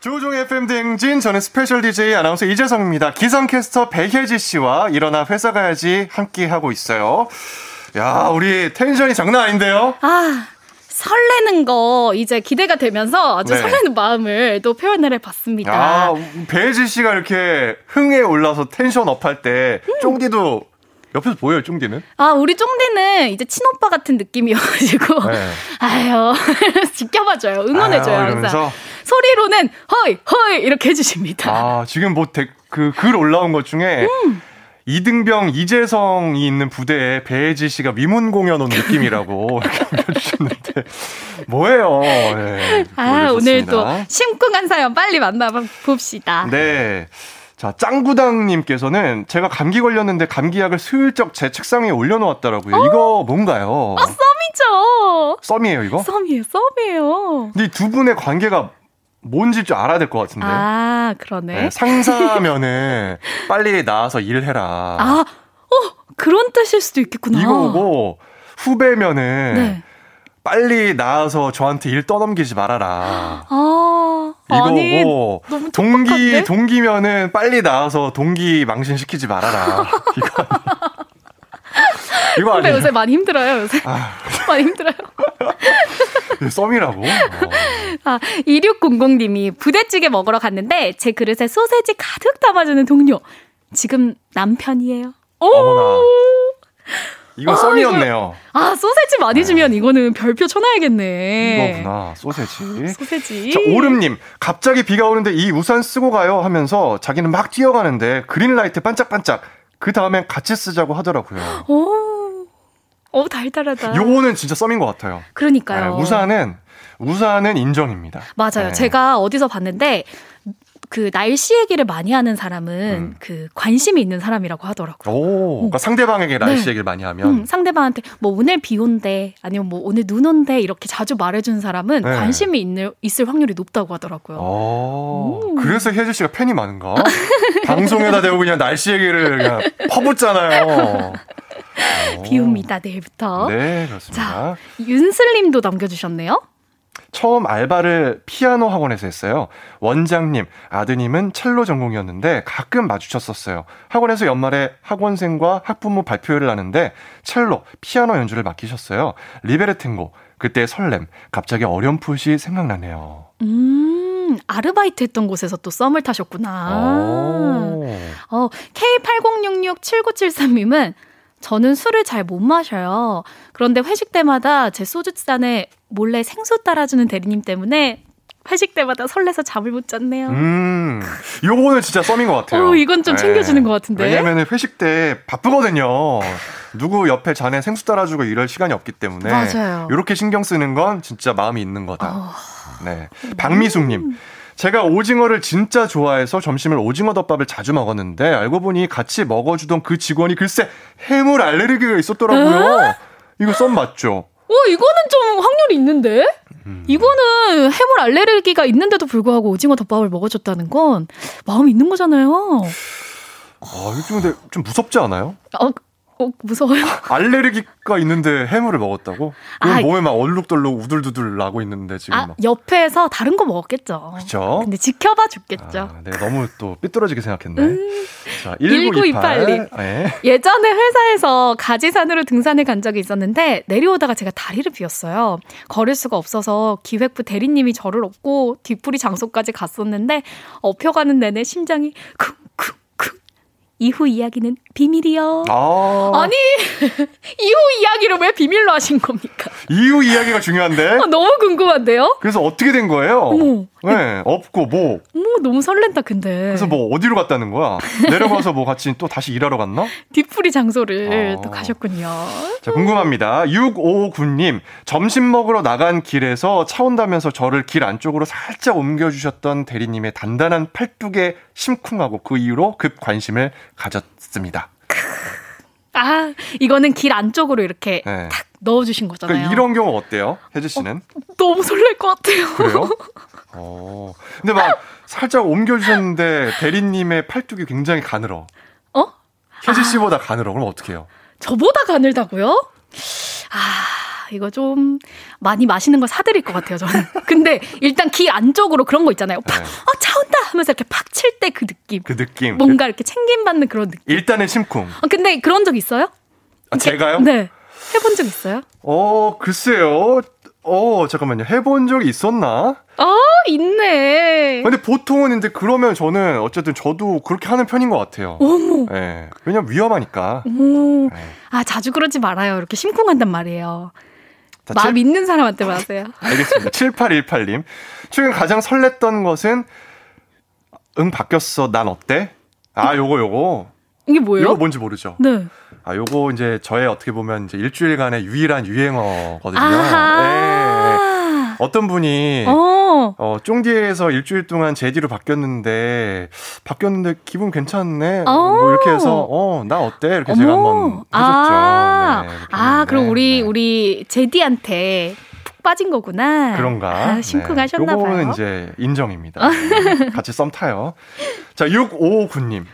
조우종 FM 대행진 저는 special DJ 아나운서 이재성입니다. 기상캐스터 배혜지 씨와 일어나 회사 가야지 함께 하고 있어요. 야 우리 tension이 장난 아닌데요? 아, 설레는 거 이제 기대가 되면서 아주 네. 설레는 마음을 또 표현을 해봤습니다. 아, 혜지 씨가 이렇게 흥에 올라서 tension up할 때 음. 쫑디도 옆에서 보여요, 쫑디는? 아, 우리 쫑디는 이제 친오빠 같은 느낌이어가지고. 네. 아유, 지켜봐줘요. 응원해줘요, 아유, 항상. 소리로는 허이, 허이, 이렇게 해주십니다. 아, 지금 뭐, 그글 올라온 것 중에 음. 이등병 이재성이 있는 부대에 배지 씨가 위문 공연 온 느낌이라고 이렇게 올려주셨는데 뭐예요? 네, 아, 오늘 또. 심쿵한 사연 빨리 만나봅시다. 네. 자, 짱구당님께서는 제가 감기 걸렸는데 감기약을 슬쩍 제 책상 위에 올려놓았더라고요. 이거 뭔가요? 아, 썸이죠. 썸이에요, 이거? 썸이에요, 썸이에요. 근데 이 두 분의 관계가 뭔지 좀 알아야 될 것 같은데. 아, 그러네. 네, 상사면은 빨리 나와서 일해라. 아, 어, 그런 뜻일 수도 있겠구나. 이거고 후배면은 네. 빨리 나와서 저한테 일 떠넘기지 말아라. 아, 아니, 이거고 너무 동기? 동기면은 빨리 나와서 동기 망신 시키지 말아라. 이거 이거 아니에요? 요새 많이 힘들어요, 요새. 아, 많이 힘들어요. 썸이라고? 아, 2600님이 부대찌개 먹으러 갔는데 제 그릇에 소세지 가득 담아주는 동료. 지금 남편이에요. 오! 어머나. 이거 아, 썸이었네요. 아, 소세지 많이 주면 이거는 별표 쳐놔야겠네. 이거구나 소세지. 소세지. 자, 오름님, 갑자기 비가 오는데 이 우산 쓰고 가요 하면서 자기는 막 뛰어가는데 그린라이트 반짝반짝. 그 다음엔 같이 쓰자고 하더라고요. 오. 오, 달달하다. 요거는 진짜 썸인 것 같아요. 그러니까요. 네, 우산은, 우산은 인정입니다. 맞아요. 네. 제가 어디서 봤는데 그 날씨 얘기를 많이 하는 사람은 음. 그 관심이 있는 사람이라고 하더라고요. 오, 그러니까 상대방에게 날씨 네. 얘기를 많이 하면. 음, 상대방한테 뭐 오늘 비 온대 아니면 뭐 오늘 눈 온대 이렇게 자주 말해주는 사람은 네. 관심이 있는, 있을 확률이 높다고 하더라고요. 어, 그래서 혜지 씨가 팬이 많은가? 방송에다 대고 그냥 날씨 얘기를 그냥 퍼붓잖아요. 비 옵니다 내일부터. 네, 그렇습니다. 윤슬님도 남겨주셨네요. 처음 알바를 피아노 학원에서 했어요. 원장님, 아드님은 첼로 전공이었는데 가끔 마주쳤었어요. 학원에서 연말에 학원생과 학부모 발표회를 하는데 첼로, 피아노 연주를 맡기셨어요. 리베르탱고, 그때 설렘, 갑자기 어렴풋이 생각나네요. 음 아르바이트 했던 곳에서 또 썸을 타셨구나. 오. 어, K80667973님은 저는 술을 잘 못 마셔요. 그런데 회식 때마다 제 소주잔에 몰래 생수 따라주는 대리님 때문에 회식 때마다 설레서 잠을 못 잤네요. 음, 요거는 진짜 썸인 것 같아요. 네. 어, 이건 좀 챙겨주는 것 같은데. 왜냐면 회식 때 바쁘거든요. 누구 옆에 잔에 생수 따라주고 이럴 시간이 없기 때문에. 맞아요. 이렇게 신경 쓰는 건 진짜 마음이 있는 거다. 어. 네. 박미숙님. 제가 오징어를 진짜 좋아해서 점심을 오징어 덮밥을 자주 먹었는데 알고 보니 같이 먹어주던 그 직원이 글쎄 해물 알레르기가 있었더라고요. 이거 썸 맞죠? 어, 이거는 좀 확률이 있는데? 음. 이거는 해물 알레르기가 있는데도 불구하고 오징어 덮밥을 먹어줬다는 건 마음이 있는 거잖아요. 아, 이거 좀 근데 좀 무섭지 않아요? 어, 어 무서워요. 알레르기가 있는데 해물을 먹었다고? 그럼 아, 몸에 막 얼룩덜룩 우들두들 나고 있는데 지금 아, 막. 옆에서 다른 거 먹었겠죠. 그쵸? 근데 지켜봐 줬겠죠. 아, 네, 너무 또 삐뚤어지게 생각했네. 음. 자, 1928 님. 1928. 네. 예전에 회사에서 가지산으로 등산을 간 적이 있었는데 내려오다가 제가 다리를 비었어요. 걸을 수가 없어서 기획부 대리님이 저를 업고 뒷풀이 장소까지 갔었는데 업혀가는 내내 심장이 쿵쿵쿵. 이후 이야기는 비밀이요. 아, 아니 이후 이야기를 왜 비밀로 하신 겁니까? 이후 이야기가 중요한데? 아, 너무 궁금한데요? 그래서 어떻게 된 거예요? 어머. 네, 없고 뭐. 어머 너무 설렌다 근데. 그래서 뭐 어디로 갔다는 거야? 내려가서 뭐 같이 또 다시 일하러 갔나? 뒷풀이 장소를 어. 또 가셨군요. 자, 궁금합니다. 6559님, 점심 먹으러 나간 길에서 차 온다면서 저를 길 안쪽으로 살짝 옮겨주셨던 대리님의 단단한 팔뚝에 심쿵하고 그 이후로 급 관심을 가졌습니다. 아 이거는 길 안쪽으로 이렇게 네. 탁 넣어주신 거잖아요. 그러니까 이런 경우 어때요? 혜지 씨는? 너무 설렐 것 같아요. 그래요? 어. 근데 막 살짝 옮겨주셨는데 대리님의 팔뚝이 굉장히 가늘어. 어? 혜지 씨보다 가늘어. 그럼 어떻게 해요? 저보다 가늘다고요? 아, 이거 좀 많이 맛있는 걸 사드릴 것 같아요, 저는. 근데 일단 길 안쪽으로 그런 거 있잖아요. 팍, 네. 어, 차 온다! 하면서 이렇게 팍 칠 때 그 느낌. 그 느낌. 뭔가 이렇게 챙김받는 그런 느낌. 일단은 심쿵. 어, 근데 그런 적 있어요? 아, 제가요? 네. 해본 적 있어요? 어, 글쎄요. 어, 잠깐만요. 해본 적이 있었나? 아, 있네. 근데 보통은 근데 그러면 저는 어쨌든 저도 그렇게 하는 편인 것 같아요. 어머. 예. 왜냐면 위험하니까. 오. 네. 아, 자주 그러지 말아요. 이렇게 심쿵한단 말이에요. 자, 마음 칠- 있는 사람한테만 하세요. 알겠습니다. 7818님. 최근 가장 설렜던 것은 응 바뀌었어. 난 어때? 아, 요거 요거. 이게 뭐예요? 이거 뭔지 모르죠. 네. 아, 요거 이제 저의 어떻게 보면 이제 일주일간의 유일한 유행어거든요. 예. 어떤 분이 어. 어, 쫑디에서 일주일 동안 제디로 바뀌었는데, 바뀌었는데 기분 괜찮네? 어. 뭐 이렇게 해서, 어, 나 어때? 이렇게 제가 한번 해줬죠. 아, 네, 아. 그럼 우리 우리 제디한테 푹 빠진 거구나. 그런가? 아, 심쿵하셨나 네. 봐요. 요거는 이제 인정입니다. 네. 같이 썸 타요. 자, 6559님.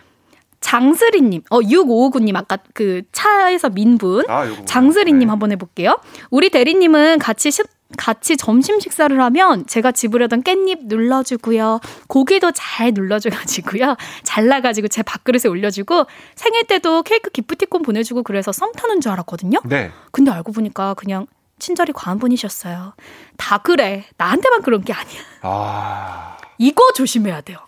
장슬이님, 어 6559님 아까 그 차에서 민분 아. 장슬이님 한번 해볼게요. 우리 대리님은 같이 식 같이 점심 식사를 하면 제가 집으려던 깻잎 눌러주고요. 고기도 잘 눌러줘가지고요. 잘라가지고 제 밥그릇에 올려주고 생일 때도 케이크 기프티콘 보내주고 그래서 썸 타는 줄 알았거든요. 네. 근데 알고 보니까 그냥 친절이 과한 분이셨어요. 다 그래. 나한테만 그런 게 아니야. 아, 이거 조심해야 돼요.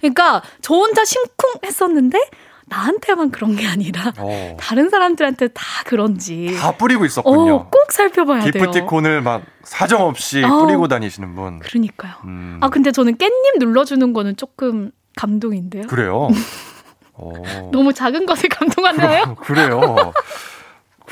그러니까 저 혼자 심쿵했었는데 나한테만 그런 게 아니라 어. 다른 사람들한테 다 그런지 다 뿌리고 있었군요. 어, 꼭 살펴봐야 돼요. 기프티콘을 막 사정 없이 어. 뿌리고 다니시는 분. 그러니까요. 음, 아 근데 저는 깻잎 눌러주는 거는 조금 감동인데요. 그래요? 어. 너무 작은 것에 감동하나요? 그래요.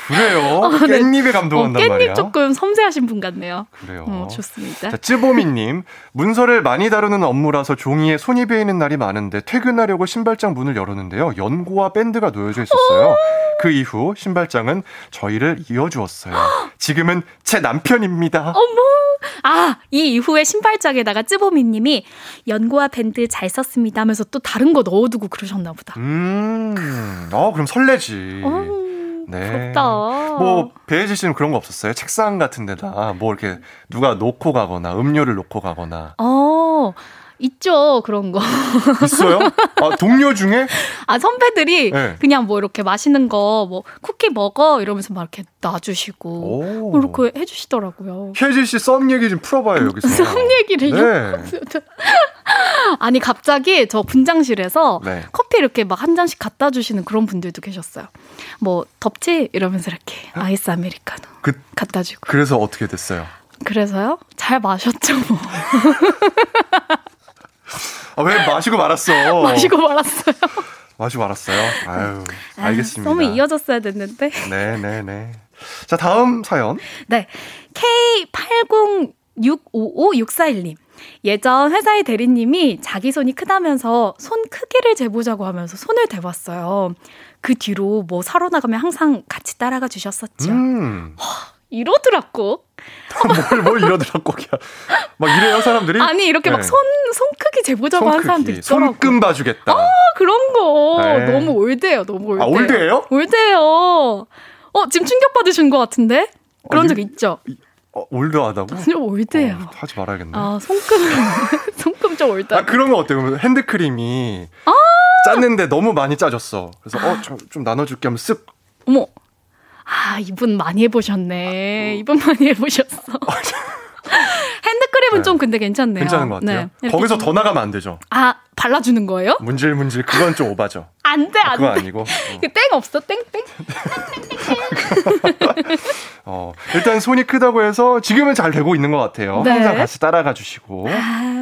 그래요. 어, 네. 깻잎에 어, 감동한단 깻잎 말이야. 조금 섬세하신 분 같네요. 그래요. 어, 좋습니다. 자, 찌보미님, 문서를 많이 다루는 업무라서 종이에 손이 베이는 날이 많은데 퇴근하려고 신발장 문을 열었는데요. 연고와 밴드가 놓여져 있었어요. 그 이후 신발장은 저희를 이어주었어요. 지금은 제 남편입니다. 어머! 아, 이 이후에 신발장에다가 찌보미님이 연고와 밴드 잘 썼습니다 하면서 또 다른 거 넣어두고 그러셨나 보다. 음, 어, 그럼 설레지. 네. 부럽다. 뭐, 배혜지 씨는 그런 거 없었어요? 책상 같은 데다 뭐 이렇게 누가 놓고 가거나 음료를 놓고 가거나. 어, 있죠. 그런 거. 있어요? 아, 동료 중에? 아, 선배들이 네. 그냥 뭐 이렇게 맛있는 거, 뭐 쿠키 먹어 이러면서 막 이렇게 놔주시고. 오. 이렇게 해주시더라고요. 혜지 씨썸 얘기 좀 풀어봐요, 여기서. 썸 얘기를요? 네. 아니, 갑자기 저 분장실에서 네. 커피 이렇게 막 한 잔씩 갖다 주시는 그런 분들도 계셨어요. 뭐, 덥지? 이러면서 이렇게 아이스 아메리카노 그, 갖다 주고. 그래서 어떻게 됐어요? 그래서요? 잘 마셨죠, 뭐. 아, 왜 마시고 말았어? 마시고 말았어요. 마시고 말았어요. 아유, 알겠습니다. 아, 썸이 이어졌어야 됐는데. 네, 네, 네. 자, 다음 사연. 네. K80655641님. 예전 회사의 대리님이 자기 손이 크다면서 손 크기를 재보자고 하면서 손을 대봤어요. 그 뒤로 뭐 사러 나가면 항상 같이 따라가 주셨었죠. 음. 이러더라고. 뭘, 뭘 이러더라, 꼭이야. 막 이래요, 사람들이? 아니, 이렇게 막 네. 손, 손 크기 재보자고 손 하는 사람도. 있더라고. 손금 봐주겠다. 아, 그런 거. 네. 너무 old해요, 너무 old. 아, old해요? old해요. 어, 지금 충격 받으신 것 같은데? 그런 아, 적 이- 있죠? 어, old하다고? 좀 old해요. 어, 하지 말아야겠네. 아, 손금, 손금 좀 old. 아, 그런 거 어때요? 그러면 핸드크림이 아! 짰는데 너무 많이 짜졌어. 그래서 어, 좀, 좀 나눠줄게 하면 쓱. 어머. 아, 이분 많이 해보셨네. 이분 많이 해보셨어. 핸드크림은 네. 좀 근데 괜찮네요. 괜찮은 것 같아요. 네. 거기서 좀- 더 나가면 안 되죠. 아, 발라주는 거예요? 문질 문질 그건 좀 오바죠. 안 돼, 아, 안 그거 돼. 아니고. 그땡 없어, 땡, 땡. 어, 일단 손이 크다고 해서 지금은 잘 되고 있는 것 같아요. 네. 항상 같이 따라가 주시고. 아, 음.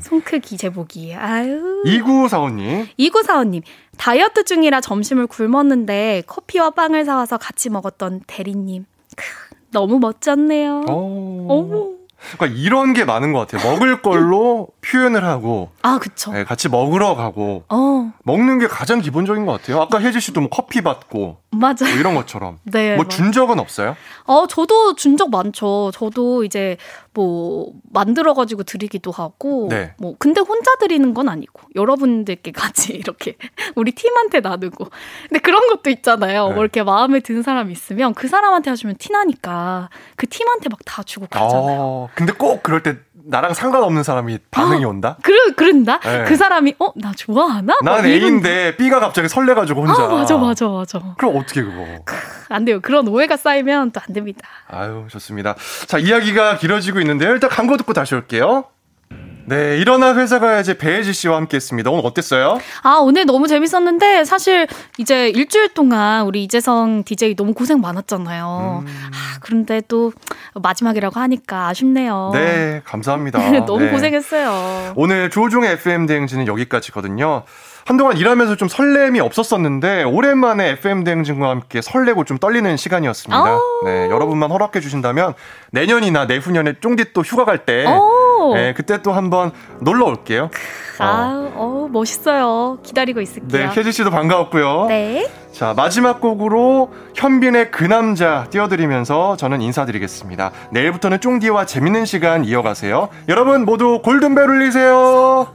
손 크기 재보기. 아유. 2945님. 이구사원님, 다이어트 중이라 점심을 굶었는데 커피와 빵을 사와서 같이 먹었던 대리님. 크, 너무 멋졌네요. 어. 어머. 그러니까 이런 게 많은 것 같아요. 먹을 걸로 표현을 하고 아, 그쵸. 네, 같이 먹으러 가고 어, 먹는 게 가장 기본적인 것 같아요. 아까 혜지 씨도 뭐 커피 받고 맞아. 뭐 이런 것처럼 네. 뭐. 준 적은 없어요? 어, 저도 준 적 많죠. 저도 이제 뭐 만들어 가지고 드리기도 하고. 네. 뭐, 근데 혼자 드리는 건 아니고. 여러분들께 같이 이렇게 우리 팀한테 나누고. 근데 그런 것도 있잖아요. 네. 뭐 이렇게 마음에 드는 사람 있으면 그 사람한테 해주면 티나니까 그 팀한테 막 다 주고 그러잖아요. 어, 근데 꼭 그럴 때 나랑 상관없는 사람이 반응이 온다? 그러, 그런다? 네. 그 사람이, 어, 나 좋아하나? 난막 이런- A인데 B가 갑자기 설레가지고 혼자. 아, 맞아, 맞아, 맞아. 그럼 어떻게 그거? 안 돼요. 그런 오해가 쌓이면 또 안 됩니다. 아유, 좋습니다. 자, 이야기가 길어지고 있는데요. 일단 광고 듣고 다시 올게요. 네, 일어나 회사 가야지 배혜지 씨와 함께 했습니다. 오늘 어땠어요? 아, 오늘 너무 재밌었는데, 사실 이제 일주일 동안 우리 이재성 DJ 너무 고생 많았잖아요. 아, 그런데 또 마지막이라고 하니까 아쉽네요. 네, 감사합니다. 너무 네. 고생했어요. 오늘 조종의 FM 대행진은 여기까지거든요. 한동안 일하면서 좀 설렘이 없었었는데 오랜만에 FM 대행진과 함께 설레고 좀 떨리는 시간이었습니다. 네, 여러분만 허락해 주신다면 내년이나 내후년에 쫑디 또 휴가 갈때 오. 네, 그때 또 한번 놀러 올게요. 아, 어, 멋있어요. 기다리고 있을게요. 네, 혜지 씨도 반가웠고요. 네. 자, 마지막 곡으로 현빈의 그 남자 띄워드리면서 저는 인사드리겠습니다. 내일부터는 쫑디와 재밌는 시간 이어가세요. 여러분 모두 골든벨 울리세요.